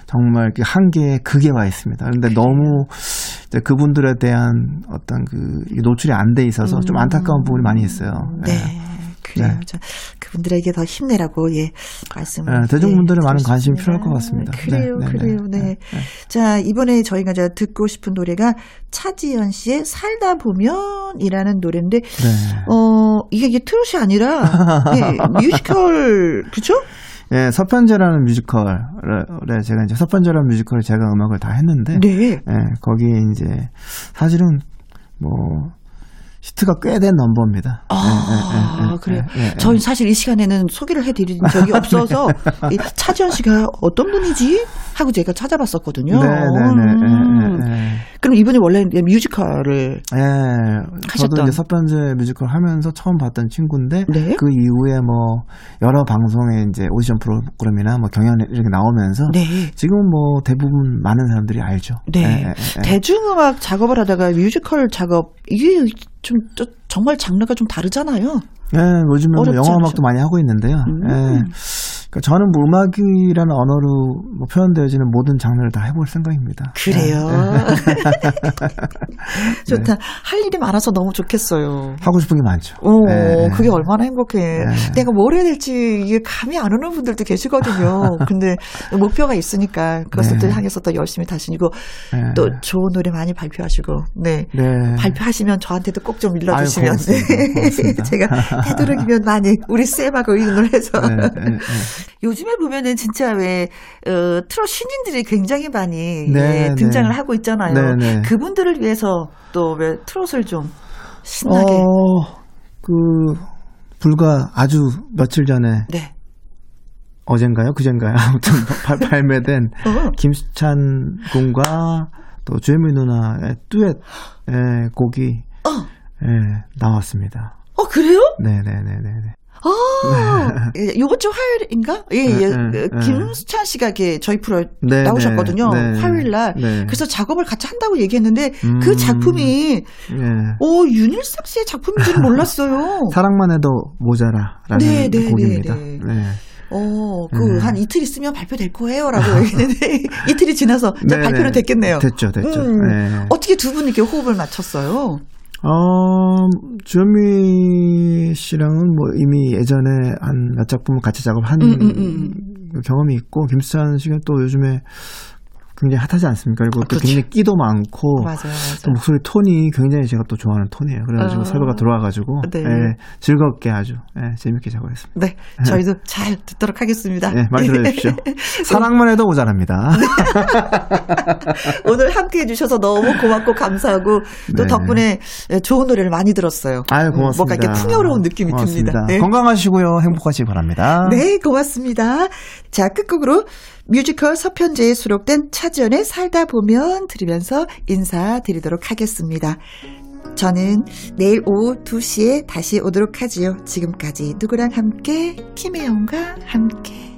정말 한계의 극에 와 있습니다. 그런데 너무 이제 그분들에 대한 어떤 그 노출이 안 돼 있어서 좀 안타까운 부분이 많이 있어요. 네. 예. 그래요. 네. 저 그분들에게 더 힘내라고 예 말씀을 네, 대중분들의 예, 많은 관심이 드리겠습니다. 필요할 것 같습니다. 그래요, 네, 네, 그래요. 네, 네. 네, 네. 자 이번에 저희가 이제 듣고 싶은 노래가 차지연 씨의 살다 보면이라는 노래인데 네. 어 이게 이게 트롯이 아니라 예, 뮤지컬 그죠? 예, 서편제라는 뮤지컬에 제가 이제 서편제라는 뮤지컬을 제가 음악을 다 했는데 네. 예, 거기에 이제 사실은 뭐 히트가 꽤 된 넘버입니다. 아, 예, 예, 예, 그래요. 예, 예. 저희 사실 이 시간에는 소개를 해드린 적이 없어서 이 차지연 씨가 어떤 분이지 하고 제가 찾아봤었거든요. 네, 네, 네. 음. 예, 예, 예. 그럼 이번에 원래 뮤지컬을 예, 저도 하셨던. 이제 서편제 뮤지컬 하면서 처음 봤던 친구인데 네. 그 이후에 뭐 여러 방송에 이제 오디션 프로그램이나 뭐 경연 이렇게 나오면서 네. 지금은 뭐 대부분 많은 사람들이 알죠. 네. 예, 예, 예. 대중음악 작업을 하다가 뮤지컬 작업 이게 좀또 정말 장르가 좀 다르잖아요. 예, 요즘에 뭐 영화 음악도? 많이 하고 있는데요. 음. 예. 그러니까 저는 뭐 음악이라는 언어로 뭐 표현되어지는 모든 장르를 다 해볼 생각입니다. 그래요. 예. 좋다. 할 일이 많아서 너무 좋겠어요. 하고 싶은 게 많죠. 오, 예, 예. 그게 얼마나 행복해. 예. 내가 뭘 해야 될지 이게 감이 안 오는 분들도 계시거든요. 근데 목표가 있으니까 그것을 네. 또 향해서 또 열심히 다시고 예. 또 좋은 노래 많이 발표하시고, 네. 네. 발표하시면 저한테도 꼭 좀 일러주시면 아유, 고맙습니다. 네. 고맙습니다. 제가 되도록이면 많이 우리 쌤하고 의논을 해서 네, 네, 네. 요즘에 보면은 진짜 왜 어, 트롯 신인들이 굉장히 많이 네, 예, 등장을 네. 하고 있잖아요. 네, 네. 그분들을 위해서 또 왜 트롯을 좀 신나게 어, 그, 불과 아주 며칠 전에, 네. 어젠가요? 그젠가요? 아무튼 발, 발매된 어. 김수찬 군과 또 주혜미 누나의 듀엣 의 곡이 어. 예, 나왔습니다. 어 그래요? 네네네네. 아, 예, 요번 주 화요일인가? 예, 예. 네, 네, 그 네. 김수찬 씨가 이렇게 저희 프로에 네, 나오셨거든요. 네, 네. 화요일 날. 네. 그래서 작업을 같이 한다고 얘기했는데 음. 그 작품이 예. 오 윤일삭 씨의 작품인지는 몰랐어요. 사랑만 해도 모자라라는 네, 네, 곡입니다. 네, 네. 어, 그 음. 한 이틀 있으면 발표될 거예요라고 얘기했는데 이틀이 지나서 네, 발표는 네. 됐겠네요. 됐죠, 됐죠. 음. 네. 어떻게 두 분이 이렇게 호흡을 맞췄어요? 어, 주현미 씨랑은 뭐 이미 예전에 한 몇 작품을 같이 작업한 음, 음, 음. 경험이 있고, 김수찬 씨가 또 요즘에 굉장히 핫하지 않습니까? 그리고 또 그렇죠. 굉장히 끼도 많고, 맞아요, 또 맞아요. 목소리 톤이 굉장히 제가 또 좋아하는 톤이에요. 그래가지고 어. 섭외가 들어와가지고, 네. 예, 즐겁게 아주, 예, 재밌게 작업했습니다. 네, 저희도 잘 듣도록 하겠습니다. 예, 많이 들어주십시오. 사랑만 해도 모자랍니다. 오늘 함께 해 주셔서 너무 고맙고 감사하고 또 네. 덕분에 좋은 노래를 많이 들었어요. 아유, 음, 고맙습니다. 뭔가 이렇게 풍요로운 느낌이 고맙습니다. 듭니다. 네. 건강하시고요. 행복하시기 바랍니다. 네, 고맙습니다. 자, 끝곡으로 뮤지컬 서편제에 수록된 차지연의 살다 보면 들으면서 인사드리도록 하겠습니다. 저는 내일 오후 2시에 다시 오도록 하지요. 지금까지 누구랑 함께, 김혜영과 함께.